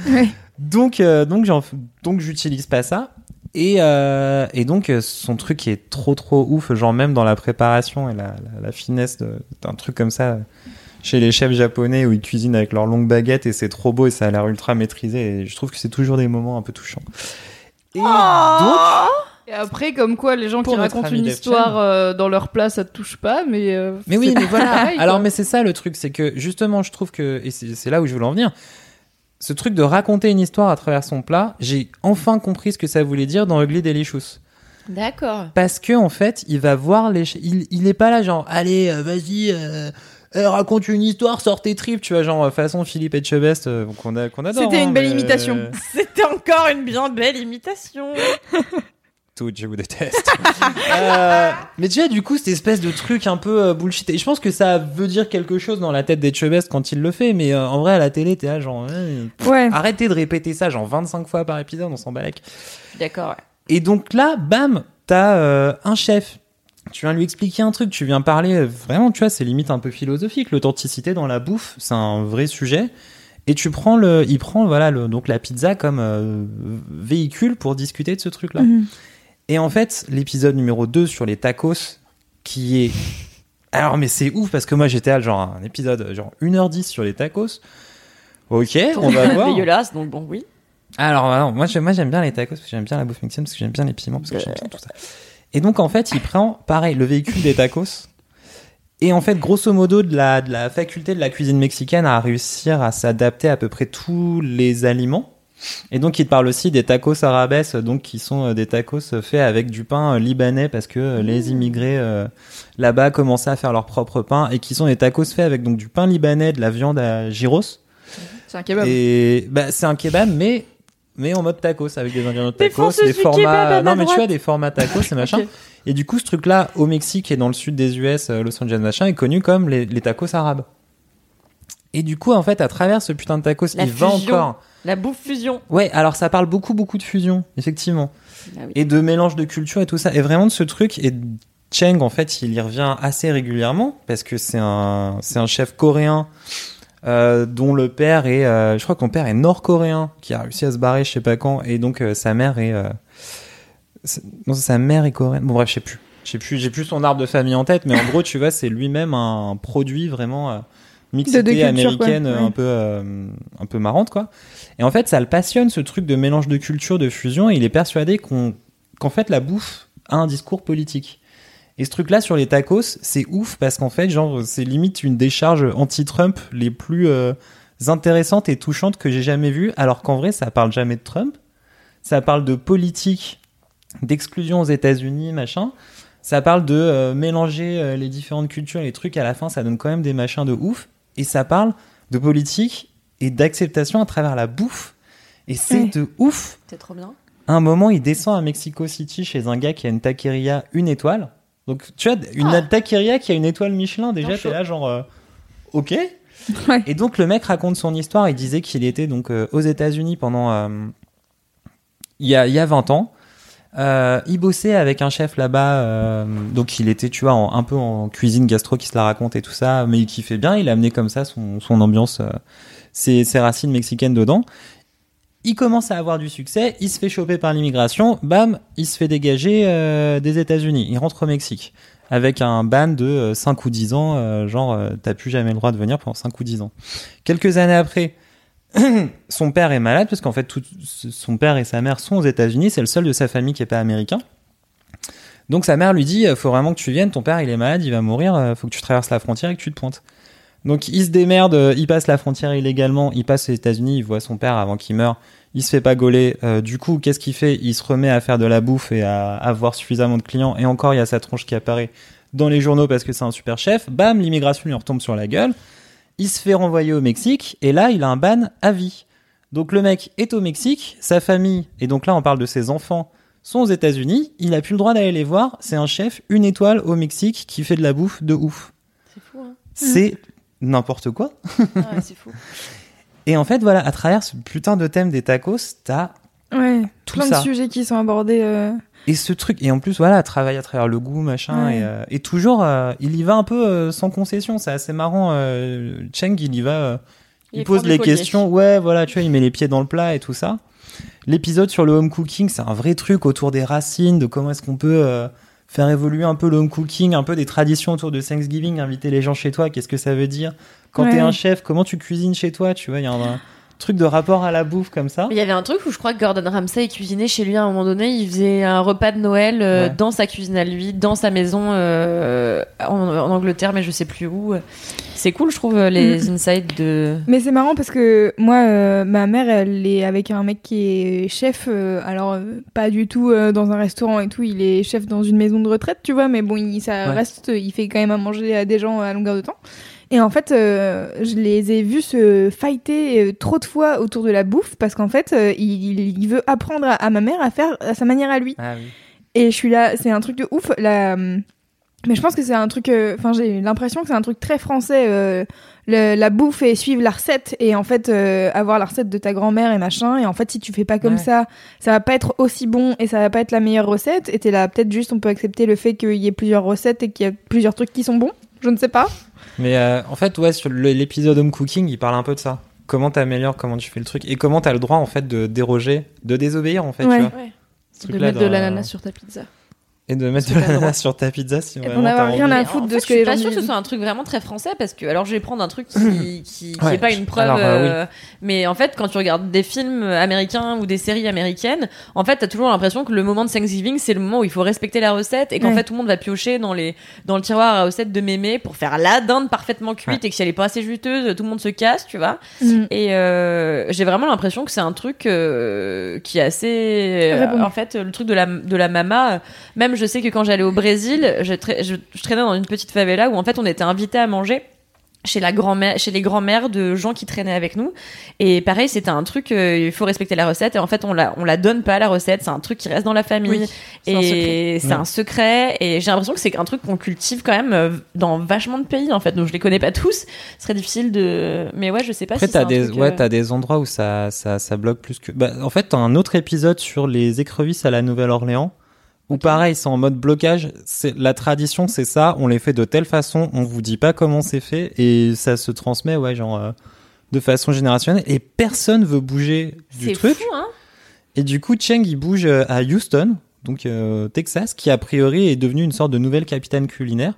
S1: Ouais.
S3: donc euh, donc j'en donc j'utilise pas ça. Et, euh, et donc euh, son truc est trop trop ouf genre même dans la préparation et la, la, la finesse de- d'un truc comme ça chez les chefs japonais où ils cuisinent avec leurs longues baguettes et c'est trop beau et ça a l'air ultra maîtrisé et je trouve que c'est toujours des moments un peu touchants. Et donc
S4: Et après, comme quoi, les gens
S3: Pour
S4: qui racontent une histoire euh, dans leur place, ça te touche pas, mais. euh,
S3: Mais oui, mais voilà.
S4: pareil,
S3: Alors, mais c'est ça le truc, c'est que justement, je trouve que, et c'est là où je voulais en venir, ce truc de raconter une histoire à travers son plat, j'ai enfin compris ce que ça voulait dire dans Ugly Delicious.
S2: D'accord.
S3: Parce que, en fait, il va voir les. Il, il est pas là, genre, allez, euh, vas-y, euh, euh, raconte une histoire, sors tes tripes, tu vois, genre, façon Philippe Etchebest, euh, qu'on a- qu'on adore.
S1: C'était
S3: hein,
S1: une belle
S3: mais-
S1: imitation.
S2: C'était encore une bien belle imitation.
S3: Toutes, je vous déteste. Euh, mais tu vois, du coup, cette espèce de truc un peu euh, bullshit. Et je pense que ça veut dire quelque chose dans la tête d'Etchebest quand il le fait, mais euh, en vrai, à la télé, t'es là, genre,
S1: Ouais.
S3: arrêtez de répéter ça, genre 25 fois par épisode, on s'en balèque.
S2: D'accord, ouais.
S3: Et donc là, bam, t'as un chef, tu viens lui expliquer un truc, tu viens parler, vraiment, tu vois, c'est limite un peu philosophique. L'authenticité dans la bouffe, c'est un vrai sujet. Et tu prends le, il prend voilà le, donc la pizza comme véhicule pour discuter de ce truc-là.
S1: Mhm.
S3: Et en fait, l'épisode numéro 2 sur les tacos, qui est. Alors, mais c'est ouf parce que moi j'étais à genre un épisode genre 1h10 sur les tacos. Ok, on va voir.
S2: Dégueulasse, donc bon, oui.
S3: Alors, alors, moi, j'aime, moi, j'aime bien les tacos parce que j'aime bien la bouffe mexicaine, parce que j'aime bien les piments, parce que j'aime bien tout ça. Et donc, en fait, il prend, pareil, le véhicule des tacos. Et en fait, grosso modo, de la, de la faculté de la cuisine mexicaine à réussir à s'adapter à peu près tous les aliments. Et donc, il te parle aussi des tacos arabes, donc qui sont euh, des tacos faits avec du pain euh, libanais parce que euh, les immigrés euh, là-bas commençaient à faire leur propre pain et qui sont des tacos faits avec donc du pain libanais, de la viande à gyros.
S4: C'est un kebab.
S3: Et bah, c'est un kebab, mais mais en mode tacos avec des ingrédients de tacos, des formats.
S2: ma
S3: Non, mais tu vois des formats tacos et machin. Et du coup, ce truc-là au Mexique et dans le sud des US, Los Angeles machin, est connu comme les, les tacos arabes. Et du coup, en fait, à travers ce putain de tacos,
S2: La
S3: il va encore.
S2: La bouffe fusion.
S3: Ouais, alors ça parle beaucoup, beaucoup de fusion, effectivement.
S2: Ah oui.
S3: Et de mélange de culture et tout ça. Et vraiment de ce truc. Et Cheng, en fait, il y revient assez régulièrement parce que c'est un, c'est un chef coréen euh, dont le père est, euh, je crois que mon père est nord-coréen, qui a réussi à se barrer, je sais pas quand, et donc euh, sa mère est, non, sa mère est coréenne. Bon bref, je sais plus, je sais plus, j'ai plus son arbre de famille en tête, mais en gros, tu vois, c'est lui-même un produit vraiment mixité
S1: De cultures,
S3: américaine,
S1: Ouais.
S3: un peu, euh, un peu marrante quoi. Et en fait, ça le passionne ce truc de mélange de culture, de fusion, et il est persuadé qu'on, qu'en fait, la bouffe a un discours politique. Et ce truc-là sur les tacos, c'est ouf parce qu'en fait, genre, c'est limite une décharge anti-Trump les plus euh, intéressantes et touchantes que j'ai jamais vues, alors qu'en vrai, ça parle jamais de Trump. Ça parle de politique, d'exclusion aux États-Unis, machin. Ça parle de euh, mélanger euh, les différentes cultures et les trucs. À la fin, ça donne quand même des machins de ouf. Et ça parle de politique et d'acceptation à travers la bouffe. Et c'est
S1: Ouais.
S3: de ouf.
S2: C'est trop bien.
S3: À un moment, il descend à Mexico City chez un gars qui a une taqueria une étoile. Donc, tu vois, une
S2: Ah.
S3: taqueria qui a une étoile Michelin, déjà, t'es là, genre, euh, ok.
S1: Ouais.
S3: Et donc, le mec raconte son histoire. Il disait qu'il était donc euh, aux États-Unis pendant. euh, il, y a, il y a 20 ans. Euh, il bossait avec un chef là-bas, euh, donc il était, tu vois, un peu en cuisine gastro qui se la raconte et tout ça, mais il kiffait bien. Il a amené comme ça son, ambiance, euh, ses, ses racines mexicaines dedans. Il commence à avoir du succès, il se fait choper par l'immigration, bam, il se fait dégager euh, des États-Unis. Il rentre au Mexique avec un ban de euh, 5 ou 10 ans, euh, genre euh, t'as plus jamais le droit de venir pendant 5 ou 10 ans. Quelques années après, son père est malade parce qu'en fait son père et sa mère sont aux États-Unis, c'est le seul de sa famille qui est pas américain. Donc sa mère lui dit faut vraiment que tu viennes, ton père il est malade, il va mourir, euh, faut que tu traverses la frontière et que tu te pointes. Donc il se démerde, euh, il passe la frontière illégalement, il passe aux États-Unis, il voit son père avant qu'il meure, il se fait pas gauler. Euh, du coup, qu'est-ce qu'il fait? Il se remet à faire de la bouffe et à avoir suffisamment de clients. Et encore, il y a sa tronche qui apparaît dans les journaux parce que c'est un super chef. Bam, l'immigration lui retombe sur la gueule. Il se fait renvoyer au Mexique et là, il a un ban à vie. Donc le mec est au Mexique, sa famille, et donc là on parle de ses enfants, sont aux États-Unis. Il a plus le droit d'aller les voir. C'est un chef, une étoile au Mexique qui fait de la bouffe de ouf.
S2: C'est fou, hein.
S3: C'est n'importe quoi.
S2: Ah ouais, c'est fou.
S3: Et en fait, voilà, à travers ce putain de thème des tacos, t'as
S1: Ouais,
S3: tout
S1: plein
S3: ça.
S1: de sujets qui sont abordés. euh,
S3: Et ce truc, et en plus, voilà, travaille à travers le goût, machin,
S1: Ouais.
S3: et, euh, et toujours, euh, il y va un peu euh, sans concession, c'est assez marrant. Euh, Cheng, il y va, euh, il,
S2: Il
S3: pose les questions, ouais, voilà, tu vois, il met les pieds dans le plat et tout ça. L'épisode sur le home cooking, c'est un vrai truc autour des racines, de comment est-ce qu'on peut euh, faire évoluer un peu le home cooking, un peu des traditions autour de Thanksgiving, inviter les gens chez toi, qu'est-ce que ça veut dire? Quand t'es
S1: Ouais.
S3: un chef, comment tu cuisines chez toi, tu vois, il y a un truc de rapport à la bouffe comme ça.
S2: Il y avait un truc où je crois que Gordon Ramsay cuisinait chez lui à un moment donné. Il faisait un repas de Noël euh,
S3: Ouais.
S2: dans sa cuisine à lui, dans sa maison euh, en, en Angleterre, mais je sais plus où. C'est cool, je trouve, les insights de.
S1: Mais c'est marrant parce que moi, euh, ma mère, elle est avec un mec qui est chef. euh, alors, pas du tout euh, dans un restaurant et tout. Il est chef dans une maison de retraite, tu vois. Mais bon, il, ça
S3: Ouais.
S1: reste. Il fait quand même à manger à des gens à longueur de temps. Et en fait, euh, je les ai vus se fighter euh, trop de fois autour de la bouffe parce qu'en fait, euh, il, il veut apprendre à, à ma mère à faire à sa manière à lui.
S3: Ah oui.
S1: Et je suis là, c'est un truc de ouf. La... Mais je pense que c'est un truc. Enfin, j'ai l'impression que c'est un truc très français. le- la bouffe et suivre la recette et en fait euh, avoir la recette de ta grand-mère et machin et en fait si tu fais pas comme
S3: Ouais.
S1: ça ça va pas être aussi bon et ça va pas être la meilleure recette et t'es là peut-être juste on peut accepter le fait qu'il y ait plusieurs recettes et qu'il y a plusieurs trucs qui sont bons je ne sais pas
S3: Mais euh, en fait, ouais, sur l'épisode Home Cooking, il parle un peu de ça. Comment t'améliores, comment tu fais le truc, et comment t'as le droit, en fait, de déroger, de désobéir, en fait,
S1: Ouais.
S3: tu vois.
S4: Ouais.
S3: Ce
S4: De mettre de l'ananas sur ta pizza.
S3: Et de mettre de
S4: droit.
S3: l'ananas sur ta pizza si
S1: avoir
S3: t'as
S1: rien à foutre de ce que
S2: je
S1: les
S2: suis pas
S1: gens
S2: sûre que ce soit un truc vraiment très français parce que alors je vais prendre un truc qui qui, qui
S3: Ouais.
S2: est pas une preuve
S3: Alors, euh,
S2: euh, mais en fait quand tu regardes des films américains ou des séries américaines en fait t'as toujours l'impression que le moment de Thanksgiving c'est le moment où il faut respecter la recette et qu'en
S1: Ouais.
S2: fait tout le monde va piocher dans les dans le tiroir à recettes de mémé pour faire la dinde parfaitement cuite
S3: Ouais.
S2: et que si elle est pas assez juteuse tout le monde se casse tu vois
S1: Mm.
S2: et euh, j'ai vraiment l'impression que c'est un truc euh, qui est assez en fait le truc de la de la mama euh, même je sais que quand j'allais au Brésil je, tra- je, je traînais dans une petite favela où en fait on était invité à manger chez la grand-mère chez les grands-mères de gens qui traînaient avec nous. Et pareil c'était un truc euh, il faut respecter la recette. Et en fait on la on la donne pas la recette. C'est un truc qui reste dans la famille.
S4: Oui,
S2: et c'est un secret. Et j'ai l'impression que c'est un truc qu'on cultive quand même euh, dans vachement de pays en fait. Donc je les connais pas tous. Ce serait difficile de mais ouais je sais pas
S3: Après,
S2: si c'est
S3: t'as des,
S2: truc,
S3: ouais,
S2: euh,
S3: t'as des endroits où ça, ça, ça bloque plus que. Bah, en fait, t'as un autre épisode sur les écrevisses à la Nouvelle-Orléans. Où pareil, c'est en mode blocage. C'est la tradition, c'est ça. On les fait de telle façon. On vous dit pas comment c'est fait et ça se transmet, ouais, genre euh, de façon générationnelle. Et personne veut bouger du truc.
S2: fou hein
S3: Et du coup, Cheng, il bouge euh, à Houston, donc euh, Texas, qui a priori est devenu une sorte de nouvelle capitale culinaire,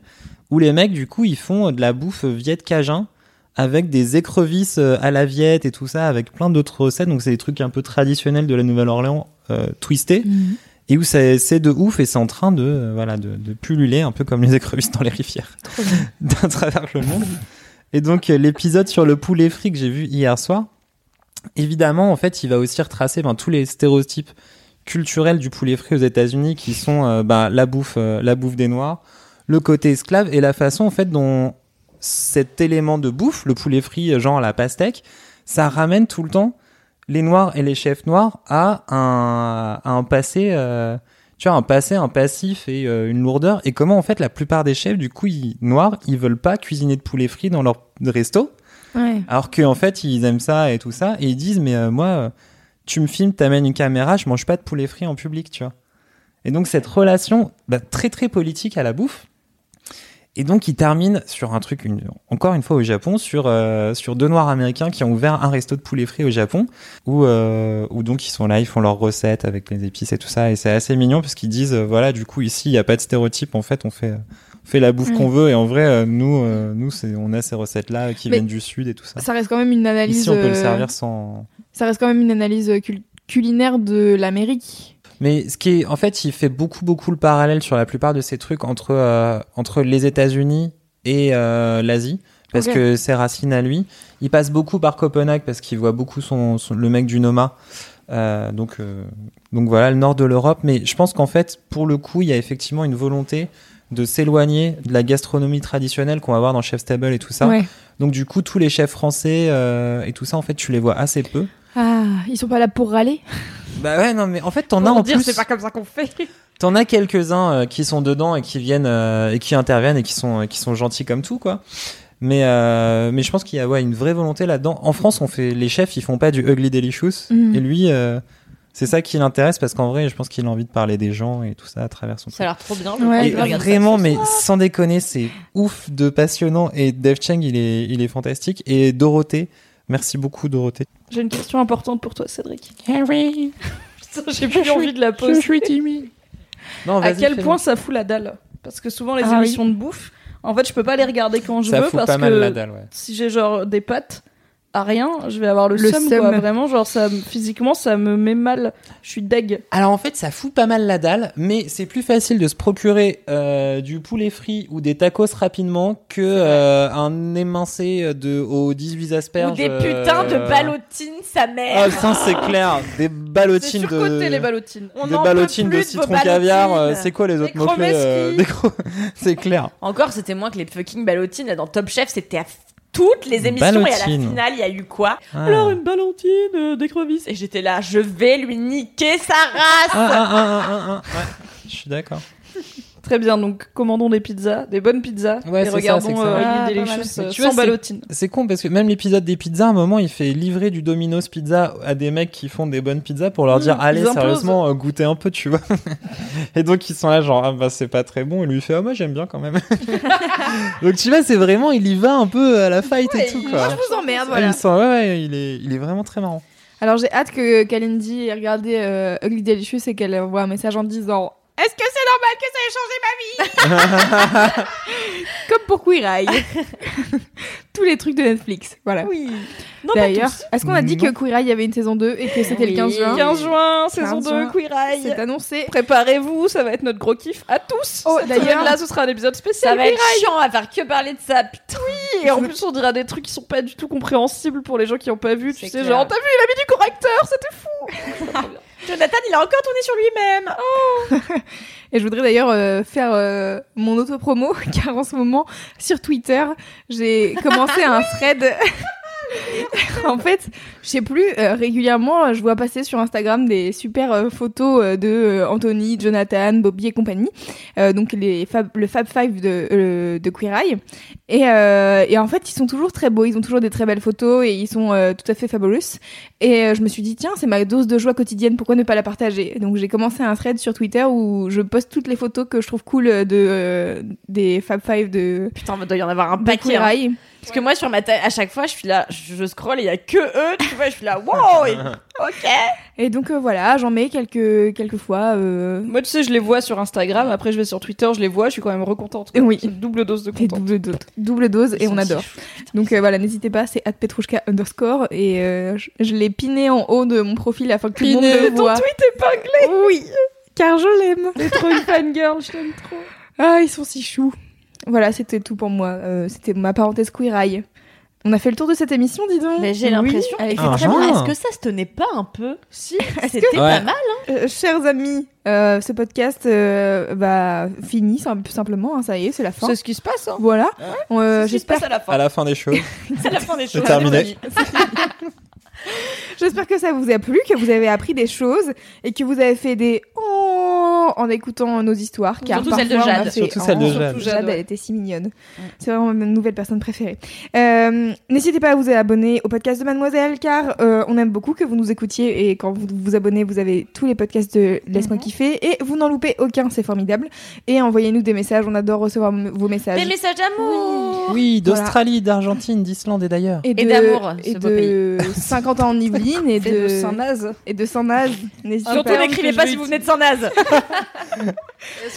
S3: où les mecs, du coup, ils font de la bouffe viet cajun avec des écrevisses à la viette et tout ça, avec plein d'autres recettes. Donc, c'est des trucs un peu traditionnels de la Nouvelle-Orléans, euh, twistés,
S1: Mm.
S3: Et où ça- c'est de ouf et c'est en train de, euh, voilà, de, de pulluler, un peu comme les écrevisses dans les rivières, à travers le monde. Et donc, euh, l'épisode sur le poulet frit que j'ai vu hier soir, évidemment, en fait, il va aussi retracer ben, tous les stéréotypes culturels du poulet frit aux États-Unis qui sont euh, ben, la bouffe, euh, la bouffe des noirs, le côté esclave et la façon en fait dont cet élément de bouffe, le poulet frit, genre la pastèque, ça ramène tout le temps les noirs et les chefs noirs à un, un passé, euh, tu vois, un passé, un passif et euh, une lourdeur. Et comment en fait la plupart des chefs du coup ils, noirs, ils veulent pas cuisiner de poulet frit dans leur resto.
S1: ouais
S3: Alors qu'en fait, ils aiment ça et tout ça. Et ils disent, mais euh, moi, tu me filmes, t'amènes une caméra, je mange pas de poulet frit en public, tu vois. Et donc, cette relation bah, très, très politique à la bouffe. Et donc, ils terminent sur un truc, une- encore une fois au Japon, sur, euh, sur deux noirs américains qui ont ouvert un resto de poulet frit au Japon, où, euh, où donc ils sont là, ils font leurs recettes avec les épices et tout ça. Et c'est assez mignon parce qu'ils disent, euh, voilà, du coup, ici, il n'y a pas de stéréotype. En fait, on fait, on fait la bouffe
S1: Ouais.
S3: qu'on veut. Et en vrai, euh, nous, euh, nous c'est, on a ces recettes-là qui
S1: Mais
S3: viennent du Sud et tout ça.
S1: ça reste quand même une analyse
S3: Ici, on peut le servir sans.
S1: ça reste quand même une analyse cul- culinaire de l'Amérique
S3: Mais ce qui est, en fait, il fait beaucoup, beaucoup le parallèle sur la plupart de ces trucs entre euh, entre les États-Unis et euh, l'Asie, parce que ses racines à lui. Il passe beaucoup par Copenhague parce qu'il voit beaucoup son, son- le mec du Noma. Euh, donc euh, donc voilà le nord de l'Europe. Mais je pense qu'en fait, pour le coup, il y a effectivement une volonté de s'éloigner de la gastronomie traditionnelle qu'on va voir dans Chef's Table et tout ça.
S1: ouais
S3: Donc du coup, tous les chefs français euh, et tout ça, en fait, tu les vois assez peu.
S1: ah ils sont pas là pour râler?
S3: Bah ouais, non, mais en fait, t'en as en
S4: dire,
S3: plus.
S4: c'est pas comme ça qu'on fait.
S3: T'en as quelques-uns euh, qui sont dedans et qui viennent euh, et qui interviennent et qui sont euh, qui sont gentils comme tout quoi. Mais euh, mais je pense qu'il y a ouais, une vraie volonté là-dedans. En France, on fait les chefs, ils font pas du ugly delicious
S1: Mhm.
S3: et lui euh, c'est ça qui l'intéresse parce qu'en vrai, je pense qu'il a envie de parler des gens et tout ça à travers son
S2: Ça a l'air trop bien.
S1: Ouais,
S3: et vraiment, mais sans déconner, c'est ouf de passionnant. Et Dave Cheng, il est, il est fantastique. Et Dorothée, merci beaucoup, Dorothée.
S4: J'ai une question importante pour toi, Cédric.
S3: Harry,
S4: Putain, J'ai plus envie de la poser.
S3: timide. Non,
S4: À quel point ça fout la dalle Parce que souvent les
S1: Ah oui.
S4: émissions de bouffe, en fait, je peux pas les regarder quand je
S3: ça
S4: veux
S3: fout
S4: parce
S3: pas
S4: que
S3: mal la dalle, ouais.
S4: si j'ai genre des pâtes à rien, je vais avoir le,
S1: Le
S4: seum,
S1: seum.
S4: quoi. Vraiment, genre ça, me- physiquement, ça me met mal. Je suis deg.
S3: Alors en fait, ça fout pas mal la dalle, mais c'est plus facile de se procurer euh, du poulet frit ou des tacos rapidement que euh, un émincé de aux 18 asperges.
S2: Ou des putains de
S3: euh,
S2: ballotines, sa mère.
S3: Ah putain, c'est clair, des ballotines de
S4: surcoté les ballotines.
S2: On
S3: des
S2: en
S3: ballotines
S2: peut plus de
S3: citron caviar, euh, c'est quoi les autres mots clés
S4: chromeski.
S3: des gros- C'est clair.
S2: Encore, c'était moins que les fucking ballotines. Là, dans Top Chef, c'était à toutes les émissions et à la finale, il y a eu quoi
S3: Ah.
S4: Alors une ballotine euh, d'écrevisse.
S2: Et j'étais là, je vais lui niquer sa race.
S3: Ah, ah. Ouais, je suis d'accord.
S4: Très bien, donc commandons des pizzas, des bonnes pizzas,
S3: Ouais,
S4: et regardons
S3: ça
S4: euh,
S1: Ah,
S4: Delicious euh, sans ballotine.
S3: C'est con parce que même l'épisode des pizzas, à un moment, il fait livrer du Domino's Pizza à des mecs qui font des bonnes pizzas pour leur
S4: Mmh,
S3: dire allez sérieusement euh, goûtez un peu, tu vois. et donc ils sont là genre ah bah c'est pas très bon et lui il fait ah moi j'aime bien quand même. donc tu vois c'est vraiment il y va un peu à la fight et tout quoi.
S1: Moi, je vous emmerde,
S3: Ah,
S1: voilà.
S3: il, sent- ouais, ouais, il est il est vraiment très marrant.
S1: Alors j'ai hâte que Kalindi ait regardé euh, Ugly Delicious et qu'elle envoie un message en disant Est-ce que c'est normal que ça ait changé ma vie? Comme pour Queer Eye. Tous les trucs de Netflix, voilà.
S4: Oui.
S1: D'ailleurs, est-ce qu'on a dit
S3: Non.
S1: que Queer Eye avait une saison 2 et que c'était le 15 juin?
S4: 15 juin, saison
S1: 15
S4: 2,
S1: juin.
S4: Queer Eye.
S1: C'est annoncé.
S4: Préparez-vous, ça va être notre gros kiff à tous.
S1: Oh, d'ailleurs-
S4: semaine-là, ce sera un épisode spécial.
S2: Ça va être chiant, on va faire que parler de ça. Putain.
S4: Et en plus, on dira des trucs qui sont pas du tout compréhensibles pour les gens qui ont pas vu. Tu sais,
S2: clair.
S4: genre, t'as vu, il a mis du correcteur, c'était fou.
S2: Jonathan, il a encore tourné sur lui-même.
S1: Et je voudrais d'ailleurs euh, faire euh, mon auto-promo, car en ce moment, sur Twitter, j'ai commencé un thread. en fait, je sais plus, euh, régulièrement, je vois passer sur Instagram des super euh, photos euh, de euh, Anthony, Jonathan, Bobby et compagnie. Euh, donc les fab, le Fab Five de, euh, de Queer Eye. Et, euh, et en fait, ils sont toujours très beaux, ils ont toujours des très belles photos et ils sont euh, tout à fait fabulous. Et euh, je me suis dit, tiens, c'est ma dose de joie quotidienne, pourquoi ne pas la partager? Donc j'ai commencé un thread sur Twitter où je poste toutes les photos que je trouve cool de, euh, des Fab Five de,
S2: Putain, il doit y en avoir un paquet.
S1: Queer
S2: hein. Parce que moi, sur ma tête, à chaque fois, je suis là, je, je scroll et il y a que eux, tu vois, je suis là, wow, et- ok.
S1: Et donc euh, voilà, j'en mets quelques, quelques fois. euh,
S4: Moi, tu sais, je les vois sur Instagram. Après, je vais sur Twitter, je les vois. Je suis quand même recontente. quoi.
S1: Oui.
S4: Double dose de contente.
S1: double dose, double dose et on adore. Donc euh, voilà, n'hésitez pas, c'est petrouchka underscore et euh, je, je l'ai piné en haut de mon profil afin que tout le monde
S4: Piné,
S1: le
S4: ton
S1: voit.
S4: tweet épinglé.
S1: Oui, car je l'aime.
S4: T'es trop une fangirl, je t'aime trop.
S1: Ah, ils sont si choux. Voilà, c'était tout pour moi. Euh, c'était ma parenthèse queer eye. On a fait le tour de cette émission, dis donc.
S2: Mais j'ai l'impression.
S3: Ah,
S1: très
S3: genre.
S1: bien.
S2: Est-ce que ça se tenait pas un peu
S4: Si.
S2: C'était
S3: Ouais.
S2: pas mal.
S1: Euh, chers amis, euh, ce podcast euh, sim- simplement. hein, ça y est, c'est la fin.
S4: C'est ce qui se passe. Hein.
S1: Voilà. Euh,
S2: C'est ce qui se
S1: J'espère
S2: passe à la
S3: À
S2: fin.
S3: la fin des choses.
S2: C'est la fin des
S3: C'est
S2: choses.
S3: terminé.
S1: J'espère que ça vous a plu, que vous avez appris des choses et que vous avez fait des oh en écoutant nos histoires. Car
S2: Surtout celle de Jade.
S1: fait
S3: Surtout celle de
S1: oh.
S3: Jade.
S4: Surtout Jade,
S1: elle était si mignonne. C'est vraiment ma nouvelle personne préférée. Euh, N'hésitez pas à vous abonner au podcast de Mademoiselle, car euh, on aime beaucoup que vous nous écoutiez et quand vous vous abonnez, vous avez tous les podcasts de Laisse-moi
S2: Mhm.
S1: kiffer et vous n'en loupez aucun, c'est formidable. Et envoyez-nous des messages, on adore recevoir vos messages.
S2: Des messages d'amour.
S3: Oui, d'Australie, d'Argentine, d'Islande et d'ailleurs.
S1: Et,
S2: Et d'amour,
S1: et
S2: ce beau
S1: de 50 en Yvelines et de,
S4: Saint-Naze.
S1: et de Saint-Naz. N'hésitez
S2: Surtout n'écrivez pas si vous venez de Saint-Naz.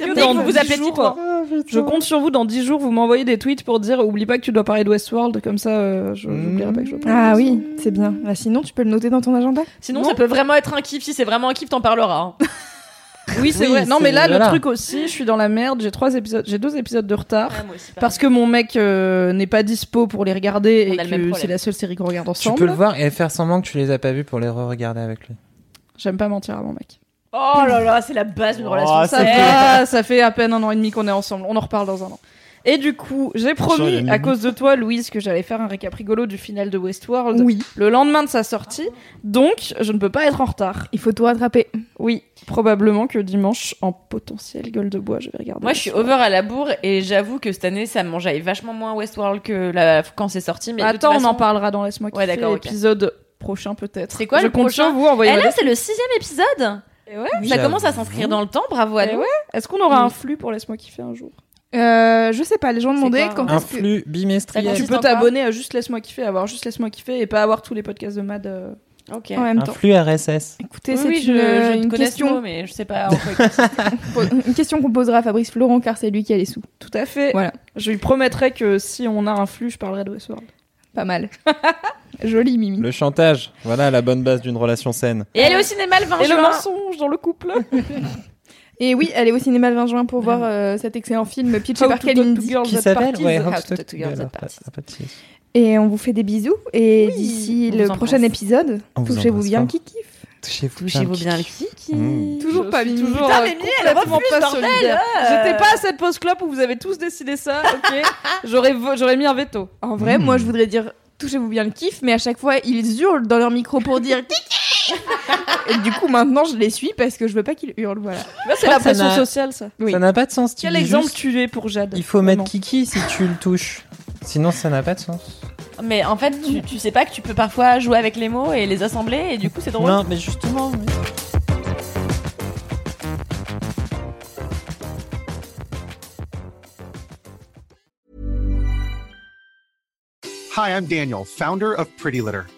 S2: Vous vous appelez Titouan.
S4: Je compte sur vous dans 10 jours, vous m'envoyez des tweets pour dire oublie pas que tu dois parler de Westworld, comme ça euh, je j'oublierai pas que je dois parler
S1: Ah oui, c'est bien. Bah, sinon, tu peux le noter dans ton agenda?
S2: Sinon, ça peut vraiment être un kiff. Si c'est vraiment un kiff, t'en parleras. hein.
S4: Oui, c'est
S3: Oui,
S4: vrai. Non, mais là,
S3: voilà.
S4: le truc aussi, je suis dans la merde, j'ai trois épisodes, j'ai deux épisodes de retard.
S2: Ouais, aussi.
S4: Parce que mon mec euh, n'est pas dispo pour les regarder
S2: On
S4: et que c'est la seule série qu'on regarde
S3: Tu
S4: ensemble.
S3: peux le voir et faire semblant que tu les as pas vus pour les re-regarder avec lui.
S4: J'aime pas mentir à mon mec.
S2: Oh là là, c'est la base d'une
S3: Oh,
S2: relation.
S4: Ça
S2: saine.
S4: va, ça fait à peine un an et demi qu'on est ensemble. On en reparle dans un an. Et du coup, j'ai promis à cause de toi, Louise, que j'allais faire un récap rigolo du final de Westworld
S1: Oui.
S4: le lendemain de sa sortie. Donc, je ne peux pas être en retard.
S1: Il faut tout rattraper.
S4: Oui, probablement que dimanche, en potentiel gueule de bois, je vais regarder.
S2: Moi, je suis over à la bourre et j'avoue que cette année, ça me mangeait vachement moins Westworld que la... quand c'est sorti. Mais
S4: Attends, on en parlera dans Laisse-moi
S2: Ouais, d'accord,
S4: épisode prochain peut-être.
S2: C'est quoi
S4: Je
S2: le
S4: compte
S2: prochain
S4: vous, envoyez
S2: Eh là, c'est le sixième épisode.
S4: Et ouais.
S2: Ça commence à s'inscrire dans le temps. Bravo à
S4: Eh
S2: nous.
S4: ouais. Est-ce qu'on aura un flux pour Laisse-moi kiffer un jour?
S1: Euh, je sais pas, les gens demandaient quand
S3: Un
S1: est-ce que...
S3: flux bimestriel.
S4: Tu peux t'abonner à juste Laisse-moi kiffer, avoir juste Laisse-moi kiffer et pas avoir tous les podcasts de Mad. euh.
S2: Ok.
S1: En même
S3: Un
S1: temps.
S3: flux RSS.
S1: Écoutez,
S2: Oui,
S1: c'est
S2: oui, je,
S1: une,
S2: je
S1: une
S2: connais ce mot,
S1: question,
S2: mais je sais pas. en quoi il
S1: une question qu'on posera à Fabrice Florent car c'est lui qui a les sous.
S4: Tout à fait.
S1: Voilà.
S4: Je lui promettrai que si on a un flux, je parlerai de Westworld.
S1: Pas mal. Joli Mimi.
S3: Le chantage. Voilà la bonne base d'une relation saine.
S2: Et elle est au cinéma le 20
S4: Et le
S2: juin.
S4: mensonge dans le couple.
S1: Et oui, elle est au cinéma le 20 juin pour voir euh, cet excellent film pitché par.
S4: Girls
S3: Qui s'appelle. Ouais,
S2: How to Talk Girls at Parties.
S3: Parties.
S1: Et on vous fait des bisous. Et
S2: Oui,
S1: d'ici le prochain épisode, touchez-vous bien qui kiffe.
S3: Touchez-vous
S2: bien le
S3: kiki.
S2: kiki.
S3: Mmh.
S1: Toujours
S4: Je
S1: pas Mimi.
S4: toujours
S2: Putain,
S4: euh,
S2: mais Mimi, elle refuse,
S4: pas
S2: bordel,
S4: solidaire.
S2: euh.
S4: J'étais pas à cette pause club où vous avez tous décidé ça, ok J'aurais j'aurais mis un veto.
S1: En vrai, moi je voudrais dire touchez-vous bien le kiff, mais à chaque fois ils hurlent dans leur micro pour dire kiki Et du coup, maintenant, je les suis parce que je veux pas qu'ils hurlent. Voilà.
S4: C'est la pression sociale, ça.
S1: Oui.
S3: Ça n'a pas de sens.
S4: Quel exemple
S3: juste,
S4: tu es pour Jade
S3: Il faut mettre
S4: Vraiment.
S3: Kiki si tu le touches. Sinon, ça n'a pas de sens.
S2: Mais en fait, tu, tu sais pas que tu peux parfois jouer avec les mots et les assembler, et du coup, c'est drôle.
S3: Non, mais justement. oui.
S6: Hi, I'm Daniel, founder of Pretty Litter.